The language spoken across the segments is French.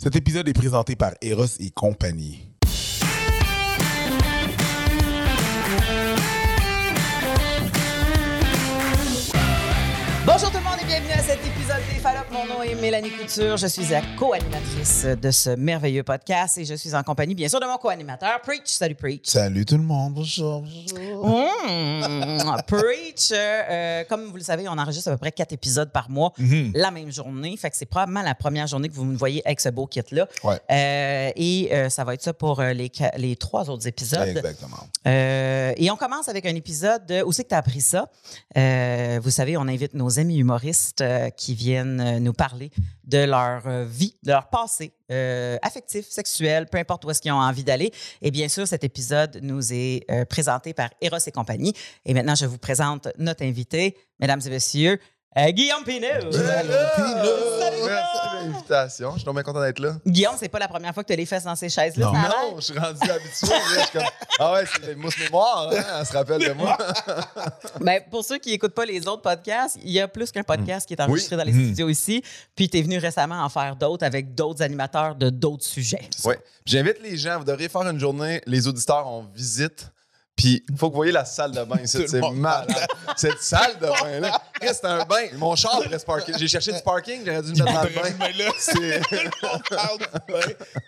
Cet épisode est présenté par Eros et compagnie. Bonjour tout le monde et bienvenue à cet des Fallops. Mon nom est Mélanie Couture. Je suis la co-animatrice de ce merveilleux podcast et je suis en compagnie, bien sûr, de mon co-animateur, Preach. Salut, Preach. Salut tout le monde, bonjour. Mmh. Preach, euh, euh, comme vous le savez, on enregistre à peu près quatre épisodes par mois, Mhm. la même journée. Fait que c'est probablement la première journée que vous me voyez avec ce beau kit-là. Ouais. Euh, et euh, ça va être ça pour les, les trois autres épisodes. Exactement. Et on commence avec un épisode de Où c'est que tu as appris ça? Vous savez, on invite nos amis humoristes qui viennent euh, nous parler de leur euh, vie, de leur passé euh, affectif, sexuel, peu importe où est-ce qu'ils ont envie d'aller. Et bien sûr, cet épisode nous est présenté par Eros et compagnie. Et maintenant, je vous présente notre invité, mesdames et messieurs, euh, Guillaume Pinot. Salut, Merci de l'invitation. Je suis bien content d'être là. Guillaume, c'est pas la première fois que tu as les fesses dans ces chaises-là. Non. ça a l'air? Non, je suis rendu habitué. là. Je suis comme, ah ouais, c'est des mousses mémoire. Hein? Elle se rappelle de moi. Ben, pour ceux qui n'écoutent pas les autres podcasts, il y a plus qu'un podcast qui est enregistré dans les Mhm. studios ici. Puis tu es venu récemment en faire d'autres avec d'autres animateurs de d'autres sujets. Ouais. J'invite les gens. Vous devriez faire une journée. Les auditeurs, on visite. Puis, il faut que vous voyez la salle de bain. Le C'est malade. Cette salle de bain-là. C'est un bain. Mon char reste parké. J'ai cherché du parking. J'aurais dû le mettre dans le bain. Mais là, C'est on parle du bain.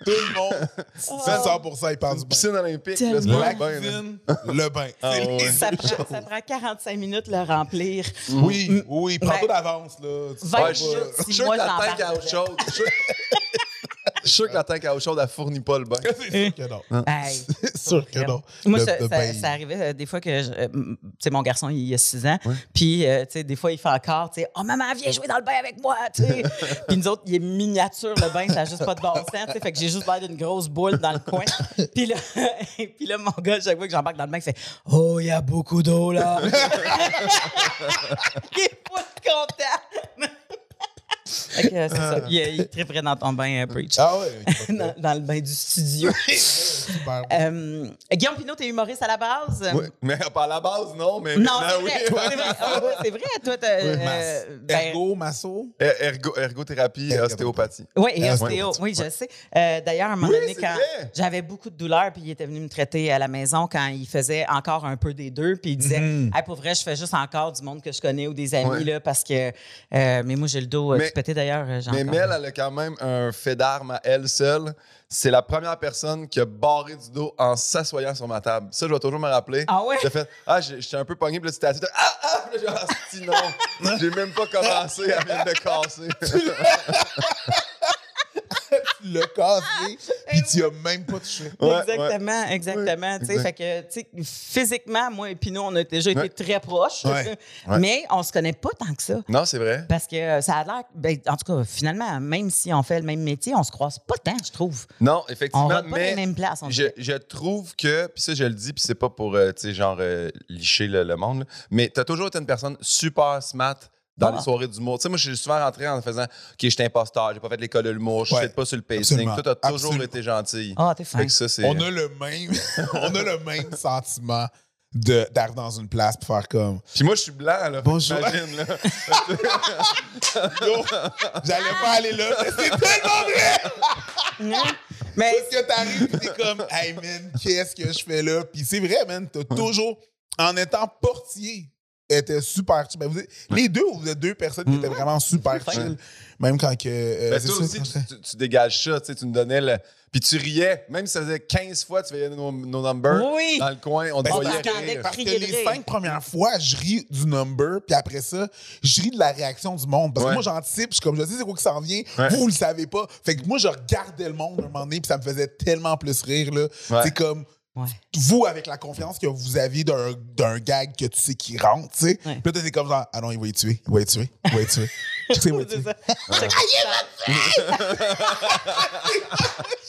Tout le monde, 100% il parle du bain. piscine olympique. Tellement. là, c'est pas La un bain. le bain. Ah Ça prend, ça prend 45 minutes le remplir. Oui, oui, prends-toi Ben, d'avance. là. Tu 20 sais Ouais, pas- je minutes, je suis sûr moi, que la tank à eau dedans. Je suis sûr- que la tank à eau chaude, elle fournit pas le bain. C'est sûr que non. Hey. C'est sûr que non. Moi, Le- ça, le ça- bain, ça arrivait euh, des fois que, je- euh, m- tu sais, mon garçon, il a 6 ans. Puis, euh, tu sais, des fois, il fait encore, tu sais, oh maman, viens jouer dans le bain avec moi, tu sais. Puis nous autres, il est miniature, le bain, ça n'a juste pas de bon sens, tu sais. Fait que j'ai juste l'air d'une grosse boule dans le coin. Puis là, puis là, mon gars, chaque fois que j'embarque dans le bain, il fait, oh, il y a beaucoup d'eau là. il est pas content. Fait que, euh, c'est ça. Il, il triperait dans ton bain, euh, Preach. Ah ouais. ok, dans, dans le bain du studio. Super. Euh, Guillaume Pinot, t'es humoriste à la base? Oui, mais pas à la base, non, mais Non, c'est vrai. oui. C'est vrai. Ah vrai, toi, t'as. euh, ben, Ergo, masso? Er- Ergo, ergothérapie, Ergo- ostéopathie. oui, et Euh, ostéo. Oui, je sais. Euh, D'ailleurs, à un moment Oui, donné, quand j'avais beaucoup de douleurs, puis il était venu me traiter à la maison quand il faisait encore un peu des deux, puis il disait Mhm. Hey, Pour vrai, je fais juste encore du monde que je connais ou des amis, Ouais. là, parce que. euh, mais moi, j'ai le dos euh, Mais- d'ailleurs. euh, Mais Mel, elle a quand même un fait d'arme à elle seule. C'est la première personne qui a barré du dos en s'assoyant sur ma table. Ça, je vais toujours me rappeler. Ah ouais? J'ai fait Ah, j'étais un peu pogné, puis là, c'était assis. Ah, ah, puis là, j'ai dit, Asti, non. J'ai même pas commencé, elle vient de casser. Tu l'as cassé, puis tu as même pas touché. Ouais, exactement, exactement. tu exact. Fait que, tu sais, physiquement, moi et Pinot, on a déjà été très proches, Ouais. Ouais. mais on se connaît pas tant que ça. Non, c'est vrai. Parce que euh, ça a l'air. ben, en tout cas, finalement, même si on fait le même métier, on se croise pas tant, je trouve. Non, On effectivement. va pas dans mais les mêmes places. On je, je trouve que, puis ça, je le dis, puis c'est pas pour, euh, tu sais, genre, euh, licher le, le monde, là, mais t'as toujours été une personne super smart dans Ah. les soirées d'humour. Tu sais, moi, je suis souvent rentré en faisant, OK, je suis imposteur, j'ai pas fait l'école de l'humour, je Ouais. suis pas sur le pacing. Absolument. Toi, t'as toujours Absolument. été gentil. Ah, t'es fin. Ça. On a le même, on a le même sentiment de d'arriver dans une place pour faire comme Puis moi, je suis blanc, là. Bonjour. Imagine, là. J'allais pas aller là, mais c'est tellement vrai! Non. Mais Parce que t'arrives pis t'es comme Hey man, qu'est-ce que je fais là? Puis c'est vrai, man, t'as toujours, en étant portier, était super chill. Ben, vous êtes- les deux, vous êtes deux personnes qui étaient vraiment super chill. Même quand que. euh, Ben, c'est toi ça, aussi, tu, tu- tu dégages ça, tu sais, tu nous donnais le. Puis tu riais, même si ça faisait 15 fois, tu voyais nos, nos numbers Oui. dans le coin, on te Ben, voyait parce qu'en rire. Parce que Crier de les rire. cinq premières fois, je ris du number, puis après ça, je ris de la réaction du monde. Parce que Ouais. moi, j'anticipe, je suis comme je sais c'est quoi qui s'en vient, Ouais. vous, vous le savez pas. Fait que moi, je regardais le monde à un moment donné, puis ça me faisait tellement plus rire. là. Ouais. C'est comme Ouais. vous, avec la confiance que vous aviez d'un d'un gag que tu sais qui rentre, tu sais. Ouais. Puis là, t'es comme genre, ah non, il va y tuer, il va y tuer, il va y tuer. C'est. Check ça.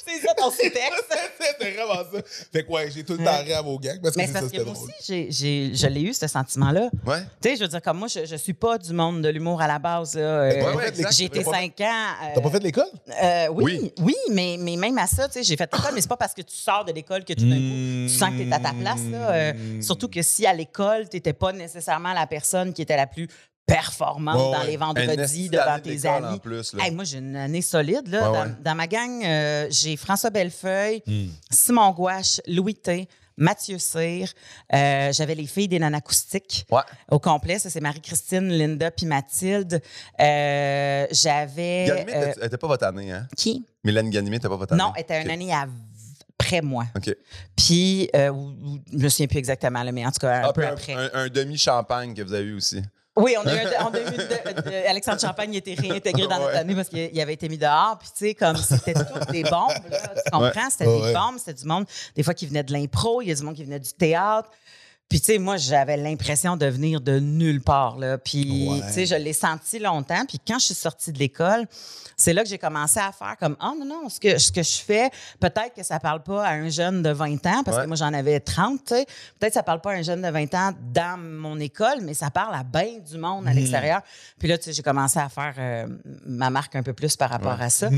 C'est ça ton sous-texte. C'était vraiment ça. Fait que ouais, j'ai tout le temps à vos gags parce que Mais c'est c'est ça, parce que c'était moi drôle. aussi, j'ai- j'ai- je l'ai eu, ce sentiment-là. Ouais. Tu sais, je veux dire, comme moi, je, je suis pas du monde de l'humour à la base. là. Euh, t'as pas fait l'exact, j'ai été t'as pas- cinq ans. euh, T'as pas fait de l'école? euh, oui, oui, Oui. mais, mais même à ça, tu sais, j'ai fait l'école, mais c'est pas parce que tu sors de l'école que tout d'un coup, tu sens que tu es à ta place. là. Euh, surtout que si à l'école, tu n'étais pas nécessairement la personne qui était la plus performante Ouais, dans les vendredis devant tes amis. En plus, là. Hey, moi, j'ai une année solide. Là. Ouais, dans, ma gang, euh, j'ai François Bellefeuille, Hmm. Simon Gouache, Louis T, Mathieu Cyr. Euh, J'avais les filles des nanacoustiques Ouais. au complet. Ça, c'est Marie-Christine, Linda puis Mathilde. Euh, J'avais... Ganimé, euh, elle était pas votre année, hein? qui? Mélanie Ganimé, t'es pas votre année? Non, elle était une année à- après moi. OK. Puis, je me souviens plus exactement, mais en tout cas, un Ah, peu un, après. un- un demi-champagne que vous avez eu aussi. Oui, on a eu, un- on a eu de- de- Alexandre Champagne était réintégré dans notre Ouais. année parce qu'il il avait été mis dehors. Puis, tu sais, comme c'était toutes des bombes, là, tu comprends? C'était Ouais, des bombes, c'était du monde, des fois qui venait de l'impro, il y a du monde qui venait du théâtre. Puis, tu sais, moi, j'avais l'impression de venir de nulle part, là. Puis, tu sais, je l'ai senti longtemps. Puis, quand je suis sortie de l'école, c'est là que j'ai commencé à faire comme, oh non, non, ce que, ce que je fais, peut-être que ça parle pas à un jeune de 20 ans, parce Ouais. que moi, j'en avais 30, tu sais. Peut-être que ça parle pas à un jeune de 20 ans dans mon école, mais ça parle à bien du monde à l'extérieur. Puis là, tu sais, j'ai commencé à faire euh, ma marque un peu plus par rapport à ça.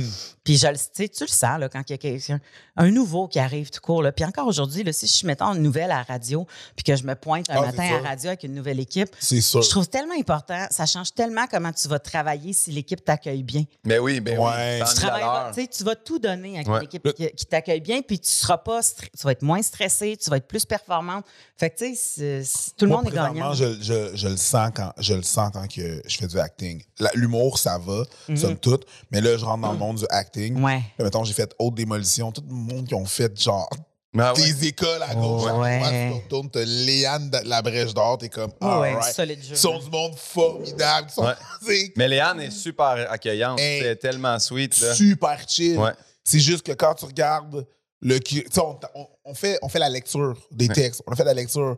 Puis je le tu sais, tu le sens, là, quand il y a quelqu'un, un nouveau qui arrive tout court, là. Puis encore aujourd'hui, là, si je suis, mettons, une nouvelle à la radio, puis que je me pointe un Ah, matin à la radio avec une nouvelle équipe, je trouve tellement important, ça change tellement comment tu vas travailler si l'équipe t'accueille bien. Mais oui, ben Ouais. oui. Tu Tu, 100 000 à travailleras- l'heure. tu sais, tu vas tout donner avec Ouais. une équipe qui, qui t'accueille bien, puis tu seras pas, tu vas être moins stressé, tu vas être plus performante. Fait que tu sais, tout le Moi, monde est gagnant. Je, je- je le sens quand je le sens quand que je fais du acting. L'humour, ça va, Mhm. somme toute. Mais là, je rentre dans le monde du acting. Ouais. Là, mettons, j'ai fait haute démolition. Tout le monde qui ont fait genre Ah ouais. des écoles à gauche, à Ouais. droite, tu retournes, t'as Léane de la brèche d'or, t'es comme, Ouais, ouais, alright. solide jeu. Ils sont du monde formidable. Ils sont Mais Léane est super accueillante. C'est tellement sweet. Là. super chill. Ouais. C'est juste que quand tu regardes le. cu- Tu sais, on, on- on fait, on fait la lecture des Ouais. textes. On a fait la lecture.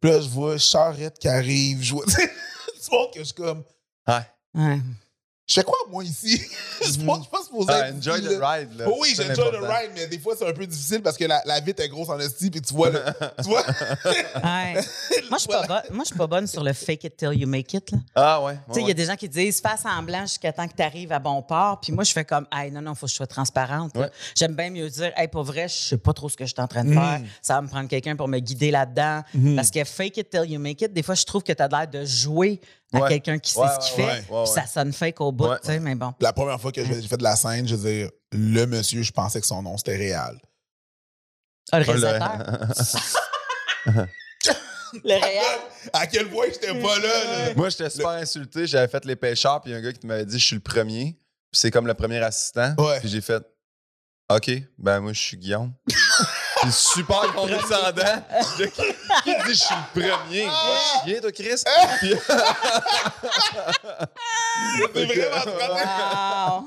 Puis là, je vois Charrette qui arrive. Je vois. Tu vois que je suis comme. Ouais. Je fais quoi, moi, ici? je pas je pas supposé Ah, enjoy the ride. Là. Oh oui, C'est j'enjoy the ride, mais des fois, c'est un peu difficile parce que la, la vitre est grosse en esti, puis tu vois le. tu vois? Ouais. moi, je suis pas bonne. Moi, je suis pas bonne sur le fake it till you make it. là. Ah ouais. Tu sais, il y a des gens qui disent fais semblant jusqu'à temps que tu arrives à bon port. Puis moi, je fais comme, hey, non, non, faut que je sois transparente. Ouais. J'aime bien mieux dire, hey, pour vrai, je sais pas trop ce que je suis en train Mm. de faire. Ça va me prendre quelqu'un pour me guider là-dedans. Parce que fake it till you make it, des fois, je trouve que tu as l'air de jouer à Ouais. quelqu'un qui sait Ouais, ce qu'il ouais, fait. ouais, Puis ouais, ça sonne fake au bout, Ouais. tu sais, mais bon. La première fois que j'ai j'ai fait de la scène, je veux dire, le monsieur, je pensais que son nom, c'était réel. Ah, le le- réalisateur? Le réel. À quel point j'étais pas là, là. Moi, j'étais super insulté. J'avais fait les pêcheurs, puis il y a un gars qui m'avait dit je suis le premier. Puis c'est comme le premier assistant. Ouais. Puis j'ai fait OK, ben moi, je suis Guillaume. puis super condescendant. De qui, qui dit je suis le premier? Va chier, toi, Chris. Puis- C'est vraiment très- Wow.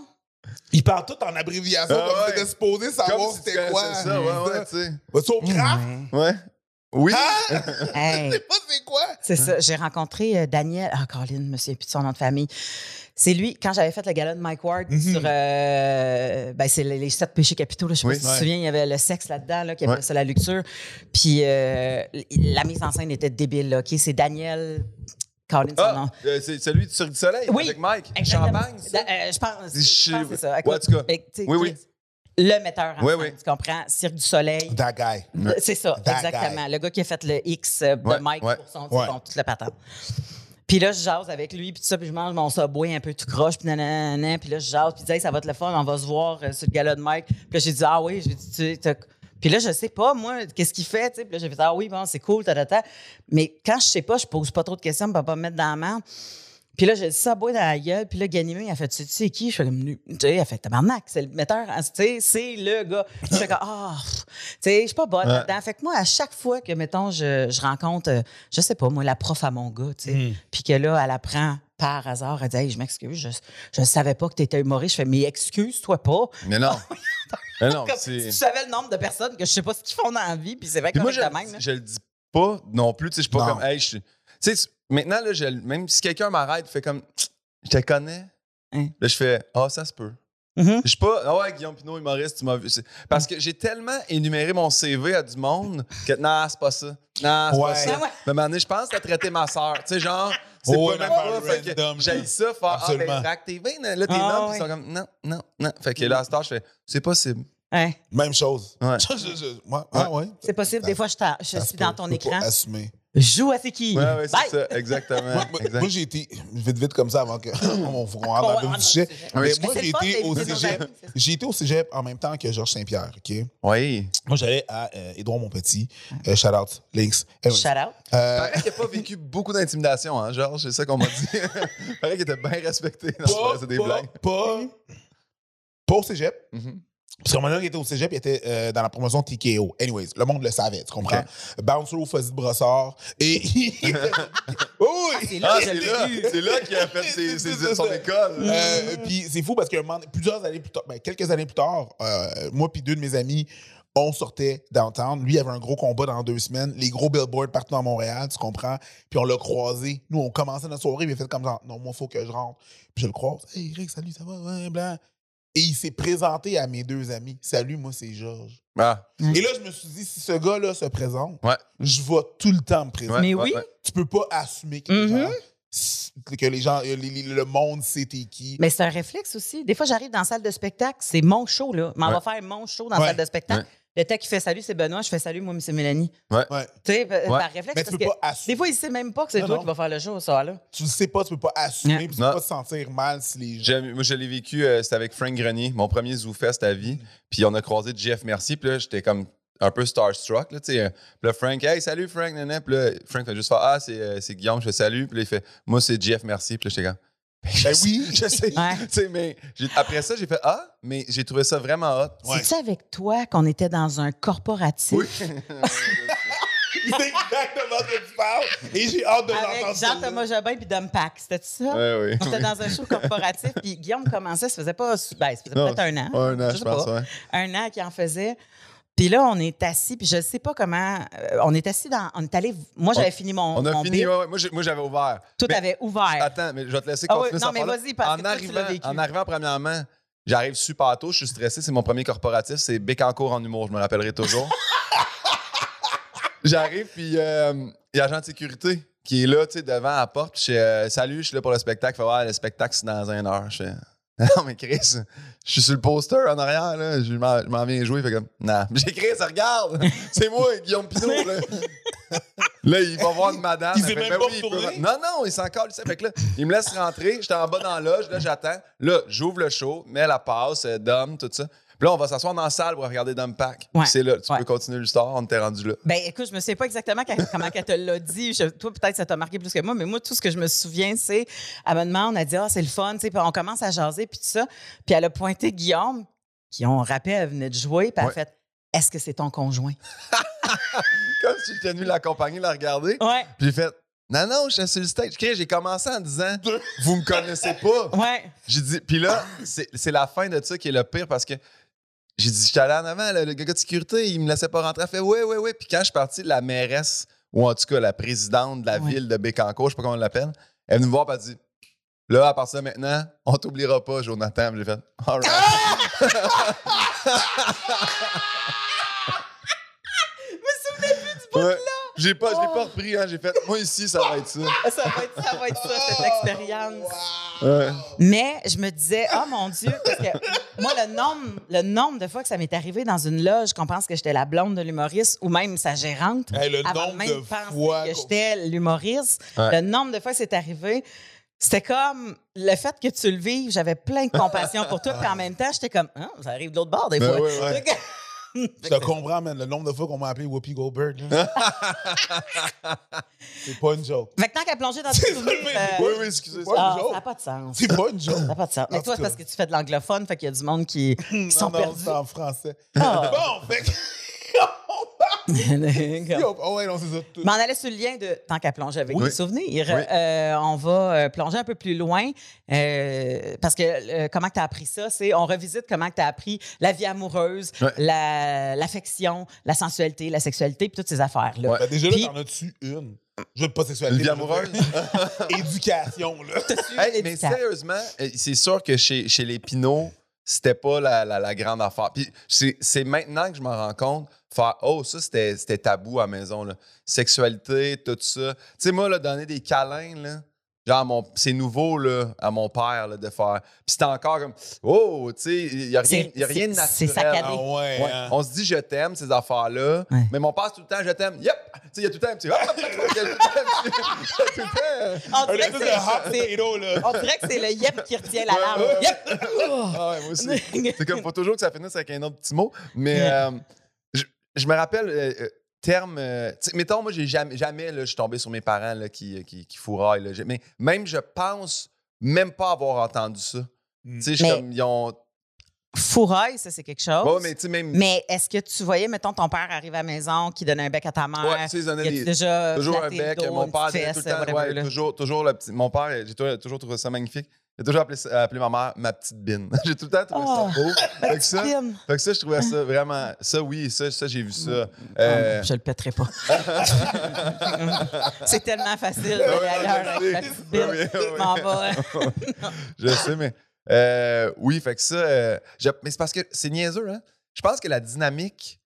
Ils parlent tout en abréviation, Ah comme ouais. si t'étais supposé savoir c'était quoi. connaissais ça. Ouais, ouais, tu sais. Vas-tu au craft? Ouais. Oui. Hein? Hey. Je sais pas c'est quoi. C'est ça. J'ai rencontré euh, Daniel. Ah, Caroline, je me souviens plus de son nom de famille. C'est lui, quand j'avais fait le gala de Mike Ward Mhm. sur. euh, ben, c'est les, les sept péchés capitaux. Là, je sais Oui. pas si tu te souviens, il y avait le sexe là-dedans, là, qui appelait Ouais. ça la luxure. Puis euh, la mise en scène était débile. Là, OK? C'est Daniel. Caroline, son nom. Ah, euh, c'est celui du Cirque du Soleil Oui. avec Mike? Exactement. Champagne, euh, je pense, Je- je pense que c'est ça. Ouais, en tout cas. sais, Oui, oui. Le metteur en Oui, scène, oui. tu comprends? Cirque du Soleil. That guy. Ouais. C'est ça, That exactement. guy. Le gars qui a fait le X de Ouais, Mike ouais. pour son, Ouais. son- toute la patente. Puis là, je jase avec lui, puis tout ça, puis je mange mon subway un peu tout croche, puis nanana, puis là, je jase, puis il dit, Hey, ça va être le fun, on va se voir euh, sur le gala de Mike. Puis là, j'ai dit, ah oui, j'ai dit, tu t'as- Puis là, je sais pas, moi, qu'est-ce qu'il fait, tu sais. Puis là, j'ai fait, ah oui, bon, c'est cool, ta, ta, ta. Mais quand je sais pas, je pose pas trop de questions pour pas me mettre dans la merde. Puis là, j'ai dit ça boy dans la gueule. Puis là, Ganimé, a fait, tu sais qui? Je fais comme, tu sais, il a fait, tabarnak, c'est le metteur, hein, tu sais, c'est le gars. Je fais comme, ah, tu sais, je suis pas bonne Ouais. là-dedans. Fait que moi, à chaque fois que, mettons, je, je rencontre, euh, je sais pas, moi, la prof à mon gars, tu sais, Mm. puis que là, elle apprend par hasard, elle dit, hey, je m'excuse, je, je savais pas que tu étais humoriste. Je fais, mais excuse-toi pas. Mais non. Mais non, Comme tu savais le nombre de personnes que je sais pas ce qu'ils font dans la vie, puis c'est vrai que moi, je, même. je le dis pas non plus. Tu sais, je suis pas Non. comme, hey, je suis. Maintenant, là, je- même si quelqu'un m'arrête, fait comme, je te connais. Hein. Là, je fais, ah, ça se peut. Mhm. Je suis pas, ah ouais, Guillaume Pinot, humoriste, tu m'as vu. Parce que j'ai tellement énuméré mon CV à du monde que, non, c'est pas ça. Non, c'est Ouais. pas ça. Ah. Mais à un moment donné, je pense que t'as traité ma soeur. Tu sais, genre, c'est Oh, pas même pas. J'ai ça, faire, ah, ben, TV, là, t'es Ah là, puis ouais. ils sont comme, non, non, non. Fait que là, à ce temps, je fais, c'est possible. Ouais. Même chose. Ouais. Ah ouais. C'est possible. Des fois, je, je suis dans ton écran. assumer. Joue à c'est qui? Ouais, ouais, c'est ça, exactement. Moi, moi- exact. moi, j'ai été vite, vite comme ça avant que on, faut qu'on rentre dans va le sujet. dans le sujet. Mais Oui, moi, j'ai été au cégep. J'ai été au cégep en même temps que Georges Saint-Pierre. OK? Oui. Moi, j'allais à euh, Édouard Montpetit. Euh, shout out, Links. Shout out. euh, Paraît qu'il n'a pas vécu beaucoup d'intimidation, hein, Georges? C'est ça qu'on m'a dit. Paraît qu'il était bien respecté. Pas, vrai, c'est des pas, blagues. Pas, pas au cégep. Mhm. Parce qu'à un moment donné, il était au cégep, il était euh, dans la promotion TKO. Anyways, le monde le savait, tu comprends? Bouncer au fusil de brossard. Et Oui, c'est là Ah, je c'est là, vu. c'est là qu'il a fait ses, son école. Euh, puis c'est fou parce que plusieurs années plus tard, ben, quelques années plus tard, euh, moi puis deux de mes amis, on sortait downtown. Lui il avait un gros combat dans deux semaines. Les gros billboards partout dans Montréal, tu comprends? Puis on l'a croisé. Nous, on commençait notre soirée, il a fait comme ça. Non, moi, il faut que je rentre. Puis je le croise. Hey, Eric, salut, ça va? Ouais, blanc. Et il s'est présenté à mes deux amis. Salut, moi, c'est Georges. Ah, Et là, je me suis dit, si ce gars-là se présente, ouais. je vais tout le temps me présenter. Ouais, Mais oui. Tu peux pas assumer que les Mhm. gens, que les gens, les- les- le monde sait t'es qui. Mais c'est un réflexe aussi. Des fois, j'arrive dans la salle de spectacle, c'est mon show, là. Mais on Ouais. va faire mon show dans la salle de spectacle. Le temps qui fait salut, c'est Benoît. Je fais salut, moi, c'est Mélanie. Ouais. Tu sais, par réflexe. Mais tu parce peux que pas assumer. des fois, il sait même pas que c'est toi non. qui vas faire le show, ça, là. tu le sais pas, tu peux pas assumer, puis tu peux pas te sentir mal si les gens. J'ai- Moi, je l'ai vécu, euh, c'était avec Frank Grenier, mon premier ZooFest à vie. Puis on a croisé Jeff Merci. Puis là, j'étais comme un peu starstruck. Là, tu sais. Puis là, Frank, hey, salut Frank, nana. Puis là, Frank fait juste faire, ah, c'est euh, c'est Guillaume, je fais salut. Puis là, il fait, moi, c'est Jeff Merci. Puis là, j'étais comme, Ben oui, je sais. Ouais. Tu sais, mais après ça, j'ai fait, ah, mais j'ai trouvé ça vraiment hot. Ouais. C'est-tu avec toi qu'on était dans un corporatif? C'est exactement ce que tu parles. Et j'ai hâte de avec l'entendre. Jean-Thomas Jobin puis Dom Pack? C'était ça? Ouais, oui. On était dans un show corporatif, puis Guillaume commençait, ça faisait pas. Ben, ça faisait peut-être un an. Un an, je pense, pas. ouais. Un an qu'il en faisait. Puis là, on est assis, puis je sais pas comment. euh, on est assis dans. On est allé. Moi, j'avais fini mon. On a mon fini, bit. ouais, ouais. Moi, j'ai- moi, j'avais ouvert. Tout Mais- avait ouvert. Attends, mais je vais te laisser Ah continuer oui, cette non, mais affaire-là. vas-y, parce en que toi, tu arrivant, vécu. En arrivant, premièrement, j'arrive super tôt, je suis stressé, c'est mon premier corporatif, c'est Bécancourt en humour, je me rappellerai toujours. j'arrive, puis euh, il y a l'agent de sécurité qui est là, tu sais, devant la porte, puis je fais, euh, Salut, je suis là pour le spectacle. Il fait Ouais, le spectacle, c'est dans une heure. Je fais Non, mais Chris, je suis sur le poster en arrière, là. Je m'en viens jouer. Il fait comme Non. J'ai Chris, regarde, c'est moi, Guillaume Pinot, là. Là, il va voir une madame. Il s'est même Ben pas oui, peut. Non, non, il s'en colle. Fait que là, il me laisse rentrer. J'étais en bas dans la loge. Là, j'attends. Là, j'ouvre le show, mets la passe, euh, Dom, tout ça. Puis là, on va s'asseoir dans la salle pour regarder Dom Pack. Ouais. C'est là. Tu Ouais. peux continuer l'histoire. On t'est rendu là. Ben, écoute, je me souviens pas exactement comment elle te l'a dit. Je- toi, peut-être, ça t'a marqué plus que moi, mais moi, tout ce que je me souviens, c'est, à me demande, on a dit, ah, c'est le fun, tu sais, puis on commence à jaser, puis tout ça. Puis elle a pointé Guillaume, qui, on rappelle, elle venait de jouer, puis elle a fait, est-ce que c'est ton conjoint? Comme si j'étais venu l'accompagner, la regarder. Ouais, Puis j'ai fait Non, non, je suis sur le stage. J'ai commencé en disant Vous me connaissez pas. ouais. J'ai dit, puis là, c'est c'est la fin de ça qui est le pire parce que j'ai dit, j'étais allé en avant, le, le gars de sécurité, il me laissait pas rentrer. Elle fait, ouais, ouais, ouais. Puis quand je suis parti, la mairesse, ou en tout cas la présidente de la Ouais. ville de Bécancourt, je sais pas comment on l'appelle, elle est venue me voir et elle dit, là, à partir de maintenant, on t'oubliera pas, Jonathan. J'ai fait, all right. Ouais. J'ai pas, je l'ai pas repris, hein. J'ai fait, moi ici, ça va être ça. Ça va être ça, va être ça, cette expérience. Ouais. Mais je me disais, oh mon Dieu, parce que moi, le nombre, le nombre de fois que ça m'est arrivé dans une loge qu'on pense que j'étais la blonde de l'humoriste ou même sa gérante, Hey, le avant nombre même de penser fois que j'étais l'humoriste, Ouais. le nombre de fois que c'est arrivé, c'était comme le fait que tu le vives, j'avais plein de compassion pour toi, puis en même temps, j'étais comme, Ah, ça arrive de l'autre bord des Ben fois. ouais. Je te comprends, man, le nombre de fois qu'on m'a appelé Whoopi Goldberg. c'est pas une joke. Fait que tant qu'à plonger dans tes souvenirs, euh, Oui, oui, excusez. Ouais. ah, une joke. ça n'a pas de sens. C'est pas une joke. Ça n'a pas de sens. Mais toi, c'est parce que tu fais de l'anglophone, fait qu'il y a du monde qui, qui sont non, non, perdus. c'est en français. Ah. Bon, fait que- Yo, Oh ouais, non, c'est sur le lien de tant qu'à plonger avec Oui. les souvenirs. Oui. euh, on va euh, plonger un peu plus loin euh, parce que euh, comment tu as appris ça, c'est on revisite comment tu as appris la vie amoureuse, Ouais. l'affection, la, sensualité, la sexualité, puis toutes ces affaires-là. Ouais. Ben, déjà, là, Puis- t'en as-tu une? Je veux pas sexualité. Vie amoureuse? Éducation, là. Hey, mais sérieusement, c'est sûr que chez, chez les Pinots, c'était pas la, la- grande affaire. Puis c'est maintenant que je m'en rends compte, faire Oh, ça, c'était c'était tabou à la maison. Là. Sexualité, tout ça. Tu sais, moi, là, donner des câlins, là, genre, mon, c'est nouveau, là, à mon père, là, de faire. Puis c'était encore comme, oh, tu sais, il n'y a rien, y a rien de naturel. saccadé. Ah ouais, Ouais. hein. On se dit je t'aime, ces affaires-là. Ouais. Mais mon père, c'est tout le temps je t'aime. Yep! Tu sais, il y a tout le temps un petit. Hop! Il y a tout le temps un petit- il y a tout le temps. On dirait que c'est- c'est- potato, là. on dirait que c'est le yep qui retient. Ouais, ouais. Yep! Ah ouais, moi aussi. C'est comme, faut toujours que ça finisse avec un autre petit mot. Mais euh, je, je me rappelle, euh, euh, terme. euh, mettons, moi, j'ai jamais, jamais là, je suis tombé sur mes parents là, qui, qui, qui fourraillent. là. Mais même, je pense même pas avoir entendu ça. Mm. Tu sais, ils ont. Fourraille, ça, c'est quelque chose. Mais tu sais, même. Mais est-ce que tu voyais, mettons, ton père arrive à la maison, qui donne un bec à ta mère? Ouais, tu sais, des- déjà Toujours un bec? dos, Mon père, disait tout fesse, le temps, ouais, toujours, toujours le petit. Mon père, j'ai toujours, toujours trouvé ça magnifique. Il a toujours appelé, appelé ma mère ma petite bine. j'ai tout le temps trouvé Oh, ça beau. Fait que ça, fait que ça, je trouvais ça vraiment. Ça, oui, ça, ça j'ai vu ça. Ah, Euh, Je le pèterai pas. c'est tellement facile d'aller ailleurs avec la petite bine. Oui, oui, je sais, mais. Euh, oui, fait que ça. euh, mais c'est parce que c'est niaiseux, hein? Je pense que la dynamique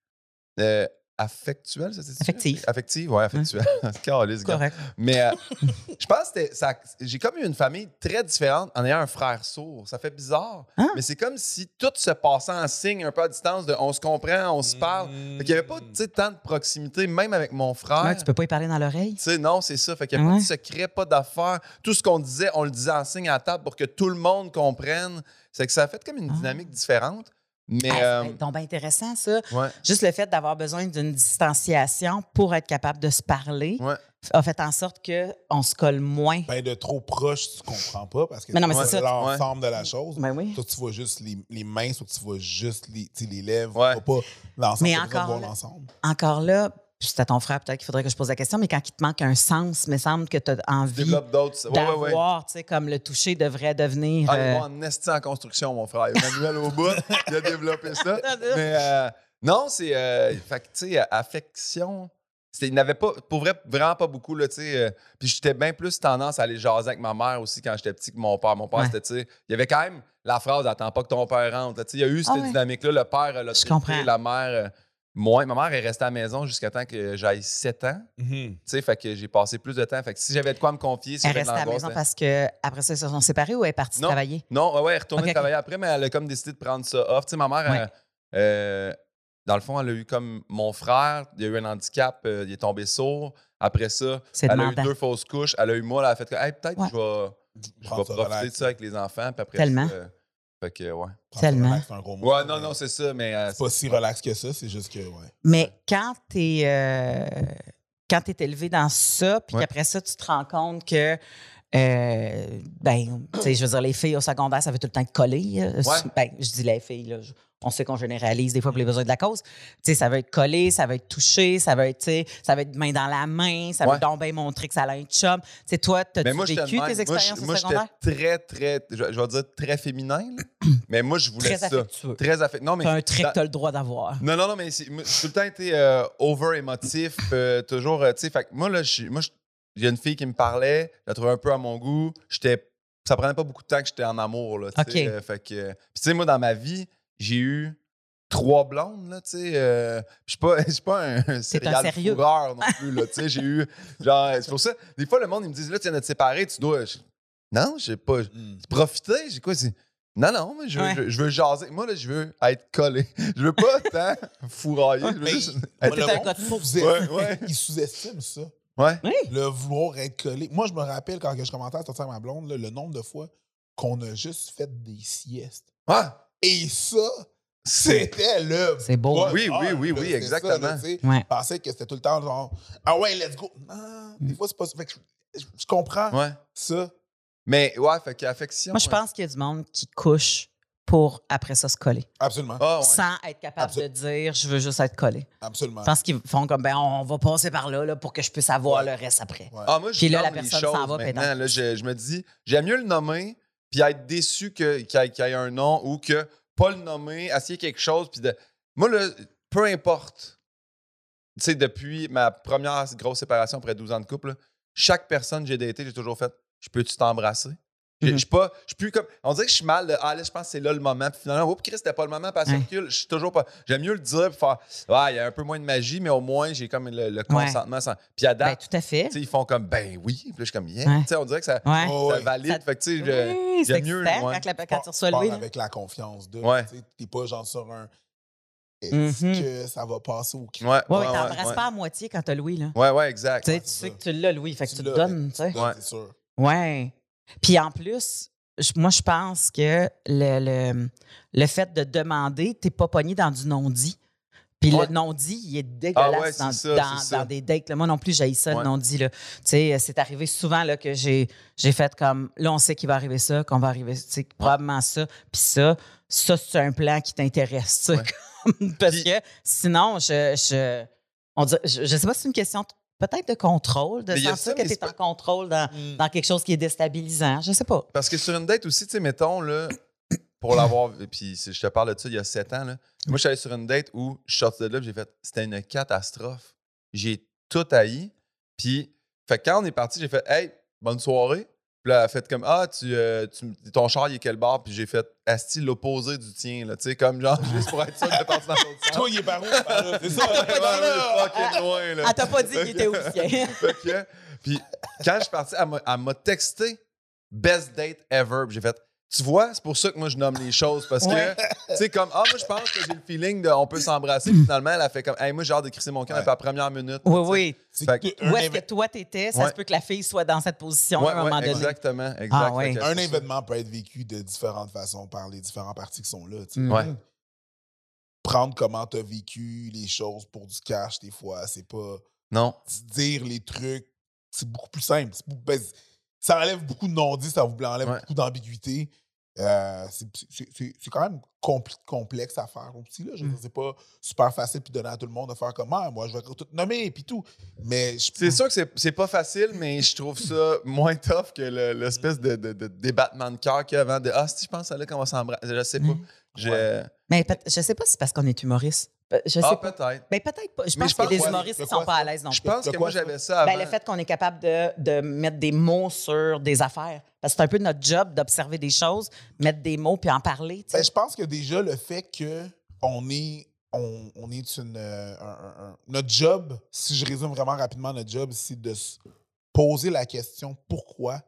euh, affectuelle, ça c'est Affective. Affective, ouais, affectuelle. Calisse, gars. Correct. Mais euh, je pense que ça- j'ai comme eu une famille très différente en ayant un frère sourd. Ça fait bizarre, Hein? mais c'est comme si tout se passait en signe un peu à distance de on se comprend, on se parle. Mm. Fait qu'il n'y avait pas tant de proximité, même avec mon frère. Ouais, tu peux pas y parler dans l'oreille? Tu sais, non, c'est ça. Fait qu'il n'y a pas de secret, pas d'affaires. Tout ce qu'on disait, on le disait en signe à table pour que tout le monde comprenne. C'est que ça a fait comme une Ah. dynamique différente. Mais, Ah, euh, c'est donc intéressant, ça. ouais, Juste le fait d'avoir besoin d'une distanciation pour être capable de se parler ouais. a fait en sorte qu'on se colle moins. Ben, de trop proche, tu comprends pas parce que Mais non, mais tu c'est l'ensemble de la chose. Ben oui. Toi, tu vois juste les, les mains, soit tu vois juste les, les lèvres, Ouais. tu vois pas l'ensemble. Mais encore voir là- l'ensemble. Encore là, c'est à ton frère peut-être qu'il faudrait que je pose la question, mais quand il te manque un sens, il me semble que tu as envie d'autres. Ouais, ouais, ouais. d'avoir, tu sais, comme le toucher devrait devenir... Ah, euh, en esti en construction, mon frère. Il y a Manuel au bout, il a développé ça. Mais euh, non, c'est. euh, fait que, tu sais, affection. c'était- Il n'avait pas, pour vrai, vraiment pas beaucoup, là, tu sais. euh, puis j'étais bien plus tendance à aller jaser avec ma mère aussi quand j'étais petit que mon père. Mon père, c'était, tu sais, il y avait quand même la phrase Attends pas que ton père rentre. Tu sais, il y a eu cette Ah dynamique-là. Le père, l'a la mère, moins. Ma mère est restée à la maison jusqu'à temps que j'aille 7 ans. Mhm. Tu sais, fait que j'ai passé plus de temps. Fait que si j'avais de quoi me confier, si elle reste à la maison ben- parce que après ça, ils se sont séparés ou elle est partie Non. travailler? Non, ouais, ouais, elle est retournée travailler après, mais elle a comme décidé de prendre ça off. Tu sais, ma mère, Ouais. euh, euh, dans le fond, elle a eu comme mon frère, il a eu un handicap, euh, il est tombé sourd. Après ça, C'est elle a eu deux fausses couches. Elle a eu moi, elle a fait que, hey, peut-être Ouais. je vais, je vais profiter relax. de ça avec les enfants. Puis après Tellement. ça, euh, fait que, ouais. Tellement. relax, c'est un gros mot. Ouais, non, non, c'est ça, mais. euh, C'est pas si relax que ça, c'est juste que, ouais. Mais quand tu es, quand t'es élevé dans ça, puis Ouais. qu'après ça, tu te rends compte que, euh, ben, tu sais, je veux dire, les filles au secondaire, ça veut tout le temps être collé. euh, Ouais. Ben, je dis les filles, là, je- on sait qu'on généralise des fois pour les besoins de la cause. Tu sais, ça va être collé, ça va être touché, ça va être, ça va être main dans la main, ça Ouais. va donc bien montrer que ça a un chum. Tu sais, toi, moi, j'étais vécu tes Moi, expériences je- au moi, secondaire? très, très, je, je vais dire très féminin, là. mais moi, je voulais Très ça. affectueux. Très affectueux. Non, mais. C'est un trait que tu as le droit d'avoir. Non, non, non, mais moi, j'ai tout le temps été euh, over émotif, euh, toujours, tu sais, moi, là, je- moi, je- il y a une fille qui me parlait, je la trouvais un peu à mon goût, j'étais, ça prenait pas beaucoup de temps que j'étais en amour, là, tu sais, OK. euh, fait que, euh, puis tu sais, moi, dans ma vie, j'ai eu trois blondes, là, tu sais, euh, je suis pas, pas un serial sérieux. fourreur non plus, là, tu sais, j'ai eu, genre, c'est pour ça, des fois, le monde, ils me disent, là, tu viens de te séparer, tu dois, je- non, j'ai pas, Mm. profiter, j'ai quoi, c'est... Non, non, mais je veux, Ouais. je, je veux jaser. Moi, là, je veux être collé. Je veux pas tant fourrailler. Je veux Mais juste moi, être... le un Ouais, ouais. il sous-estime ça. Ouais. Oui. Le vouloir être collé. Moi, je me rappelle quand je commençais à sortir ma blonde, là, le nombre de fois qu'on a juste fait des siestes. Et ça, c'était le. C'est beau. bonheur, Oui, oui, oui, là, oui, exactement. Ouais. Je pensais que c'était tout le temps genre Ah ouais, let's go. Non, des fois, c'est pas ça. Fait que je, je- je comprends ouais. ça. Mais ouais, fait qu'affection. Moi, je pense qu'il y a du monde qui couche pour après ça se coller. Absolument. Ah, ouais. sans être capable Absol- de dire je veux juste être collé. Absolument. Je pense qu'ils font comme ben on va passer par là, là pour que je puisse avoir Ouais. le reste après. Ouais. Ah, moi, je Puis là, la nomme les personne s'en choses va, Là, je, je me dis, j'aime mieux le nommer, puis être déçu que- qu'il y, ait- qu'il y ait un nom ou que pas le nommer, essayer quelque chose, puis de. Moi, là, peu importe. Tu sais, depuis ma première grosse séparation après 12 ans de couple, là, chaque personne que j'ai daté, j'ai toujours fait Je peux-tu t'embrasser? Je je suis pas, je suis plus comme. On dirait que je suis mal de. Ah, là, je pense que c'est là le moment. Puis finalement, oups, Chris, c'était pas le moment, parce que Ouais. Je suis toujours pas. J'aime mieux le dire, puis faire. Ouais, il y a un peu moins de magie, mais au moins, j'ai comme le, le consentement. sans- Puis à Ben, date, tout à fait. tu sais, ils font comme, ben oui. Puis là, je suis comme, yeah. Ouais. Tu sais, on dirait que ça, Ouais. Oh, ça valide. Ça- fait que, tu sais, Oui, c'est j'aime mieux, quand, la- quand tu reçois avec la confiance de. Ouais. tu pas genre sur un. Est-ce Mhm. que ça va passer au cri? Ouais, Ouais, ouais, ouais, ouais, t'embrasses ouais. pas à moitié quand t'as Louis, là. Ouais, ouais, exact. Tu sais, Ouais, tu c'est sais ça. que tu l'as, Louis, fait que tu l'as, donnes, tu sais. C'est sûr. Ouais. Puis en plus, moi, je pense que le, le, le fait de demander, t'es pas pogné dans du non-dit. Puis Ouais. le non-dit, il est dégueulasse Ah ouais, c'est dans, ça, dans- des dates. là. Moi non plus, j'ai ça, Ouais. le non-dit. sais, c'est arrivé souvent là, que j'ai fait comme, là, on sait qu'il va arriver ça, qu'on va arriver, tu sais, probablement ça, puis ça. Ça, c'est un plan qui t'intéresse, Parce que sinon, je, je, on dirait- je, je sais pas si c'est une question peut-être de contrôle, de sentir ça, que tu es en contrôle dans, Mm. dans quelque chose qui est déstabilisant. Je sais pas. Parce que sur une date aussi, tu sais, mettons, là, pour l'avoir, puis je te parle de ça il y a sept ans, là, moi, je suis allé sur une date où je suis sorti de là, j'ai fait, c'était une catastrophe. J'ai tout haï. Puis, fait quand on est parti, j'ai fait, hey, bonne soirée. Puis là, elle a fait comme, ah, tu, euh, tu- ton char, il est quel bar? Puis j'ai fait, asti, l'opposé du tien, là, tu sais, comme genre, juste pour être sûr de partir dans l'autre sens. Toi, il est par où? C'est ça. Par là. ouais, fucking loin, là. Elle t'a pas dit qu'il était sien. Fait que, puis quand je suis parti, elle m'a- elle m'a texté best date ever. Puis j'ai fait, tu vois, c'est pour ça que moi je nomme les choses parce Ouais. que, tu sais, comme, ah, moi je pense que j'ai le feeling de on peut s'embrasser. Finalement, elle a fait comme, hey, moi j'ai hâte de crisser mon camp Ouais. depuis la première minute. Oui, oui. Fait que Où est-ce que toi t'étais? Ça Ouais. se peut que la fille soit dans cette position Ouais, à un ouais, moment donné. exactement, exact. Ah, ouais. que Un événement peut être vécu de différentes façons par les différents parties qui sont là. Mm. Ouais. Prendre comment tu as vécu les choses pour du cash, des fois, c'est pas. Non. Dire les trucs, c'est beaucoup plus simple. C'est beaucoup- ben, ça enlève beaucoup de non-dits, ça vous enlève Ouais. beaucoup d'ambiguïté. Euh, c'est- quand même compl- complexe à faire aussi. Là. Je Mm. C'est pas super facile puis donner à tout le monde de faire comment. Moi, je vais tout nommer puis tout. Mais je- C'est sûr que c'est- c'est pas facile, mais je trouve ça moins tough que le- l'espèce de, de, de débattement de cœur qu'il y a avant de Ah, si je pense à là qu'on va s'embrasser. Je sais pas. Mm. Je- Ouais. Mais je sais pas si c'est parce qu'on est humoriste. Je sais Ah, peut-être. Ben, peut-être pas. Je pense je que pense- les humoristes ne sont quoi pas à l'aise non Je plus. pense De que moi j'avais ça? avant. Ben, le fait qu'on est capable de, de mettre des mots sur des affaires. Parce que c'est un peu notre job d'observer des choses, mettre des mots puis en parler. tu sais. Ben, je pense que déjà le fait que on est on, on est une euh, un- un- un- notre job, si je résume vraiment rapidement notre job, c'est de se poser la question pourquoi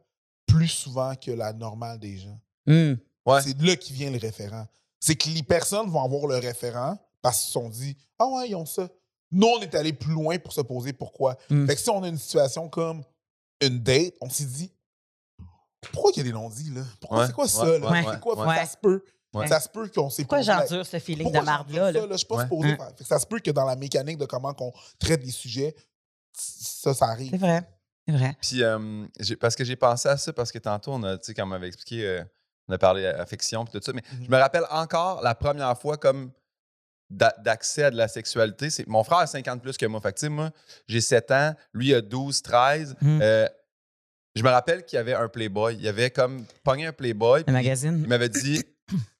plus souvent que la normale des gens. Ouais. C'est de là qui vient le référent. C'est que les personnes vont avoir le référent parce qu'ils se sont dit ah ouais ils ont ça. Nous on est allé plus loin pour se poser pourquoi. Mm. Fait que si on a une situation comme une date, on s'est dit pourquoi il y a des non-dits là? Pourquoi Ouais, c'est quoi ça ouais, là? ouais, C'est quoi? ouais. Ça se peut. Ouais. Ça se peut qu'on s'est Pourquoi j'endure ce feeling pourquoi de là? Je suis pas Ouais. supposé Hein. faire. Fait que ça se peut que dans la mécanique de comment on traite des sujets, ça, ça arrive. C'est vrai. C'est vrai. Puis, euh, parce que j'ai pensé à ça, parce que tantôt, on a, tu sais, quand on m'avait expliqué, euh, on a parlé affection et tout ça, mais Mhm. je me rappelle encore la première fois comme d'accès à de la sexualité. C'est, mon frère a 50 plus que moi. Fait que, moi, j'ai 7 ans, lui a 12, 13. Mhm. Euh, je me rappelle qu'il y avait un Playboy. Il avait comme pogné un Playboy. Puis magazine. Il m'avait dit,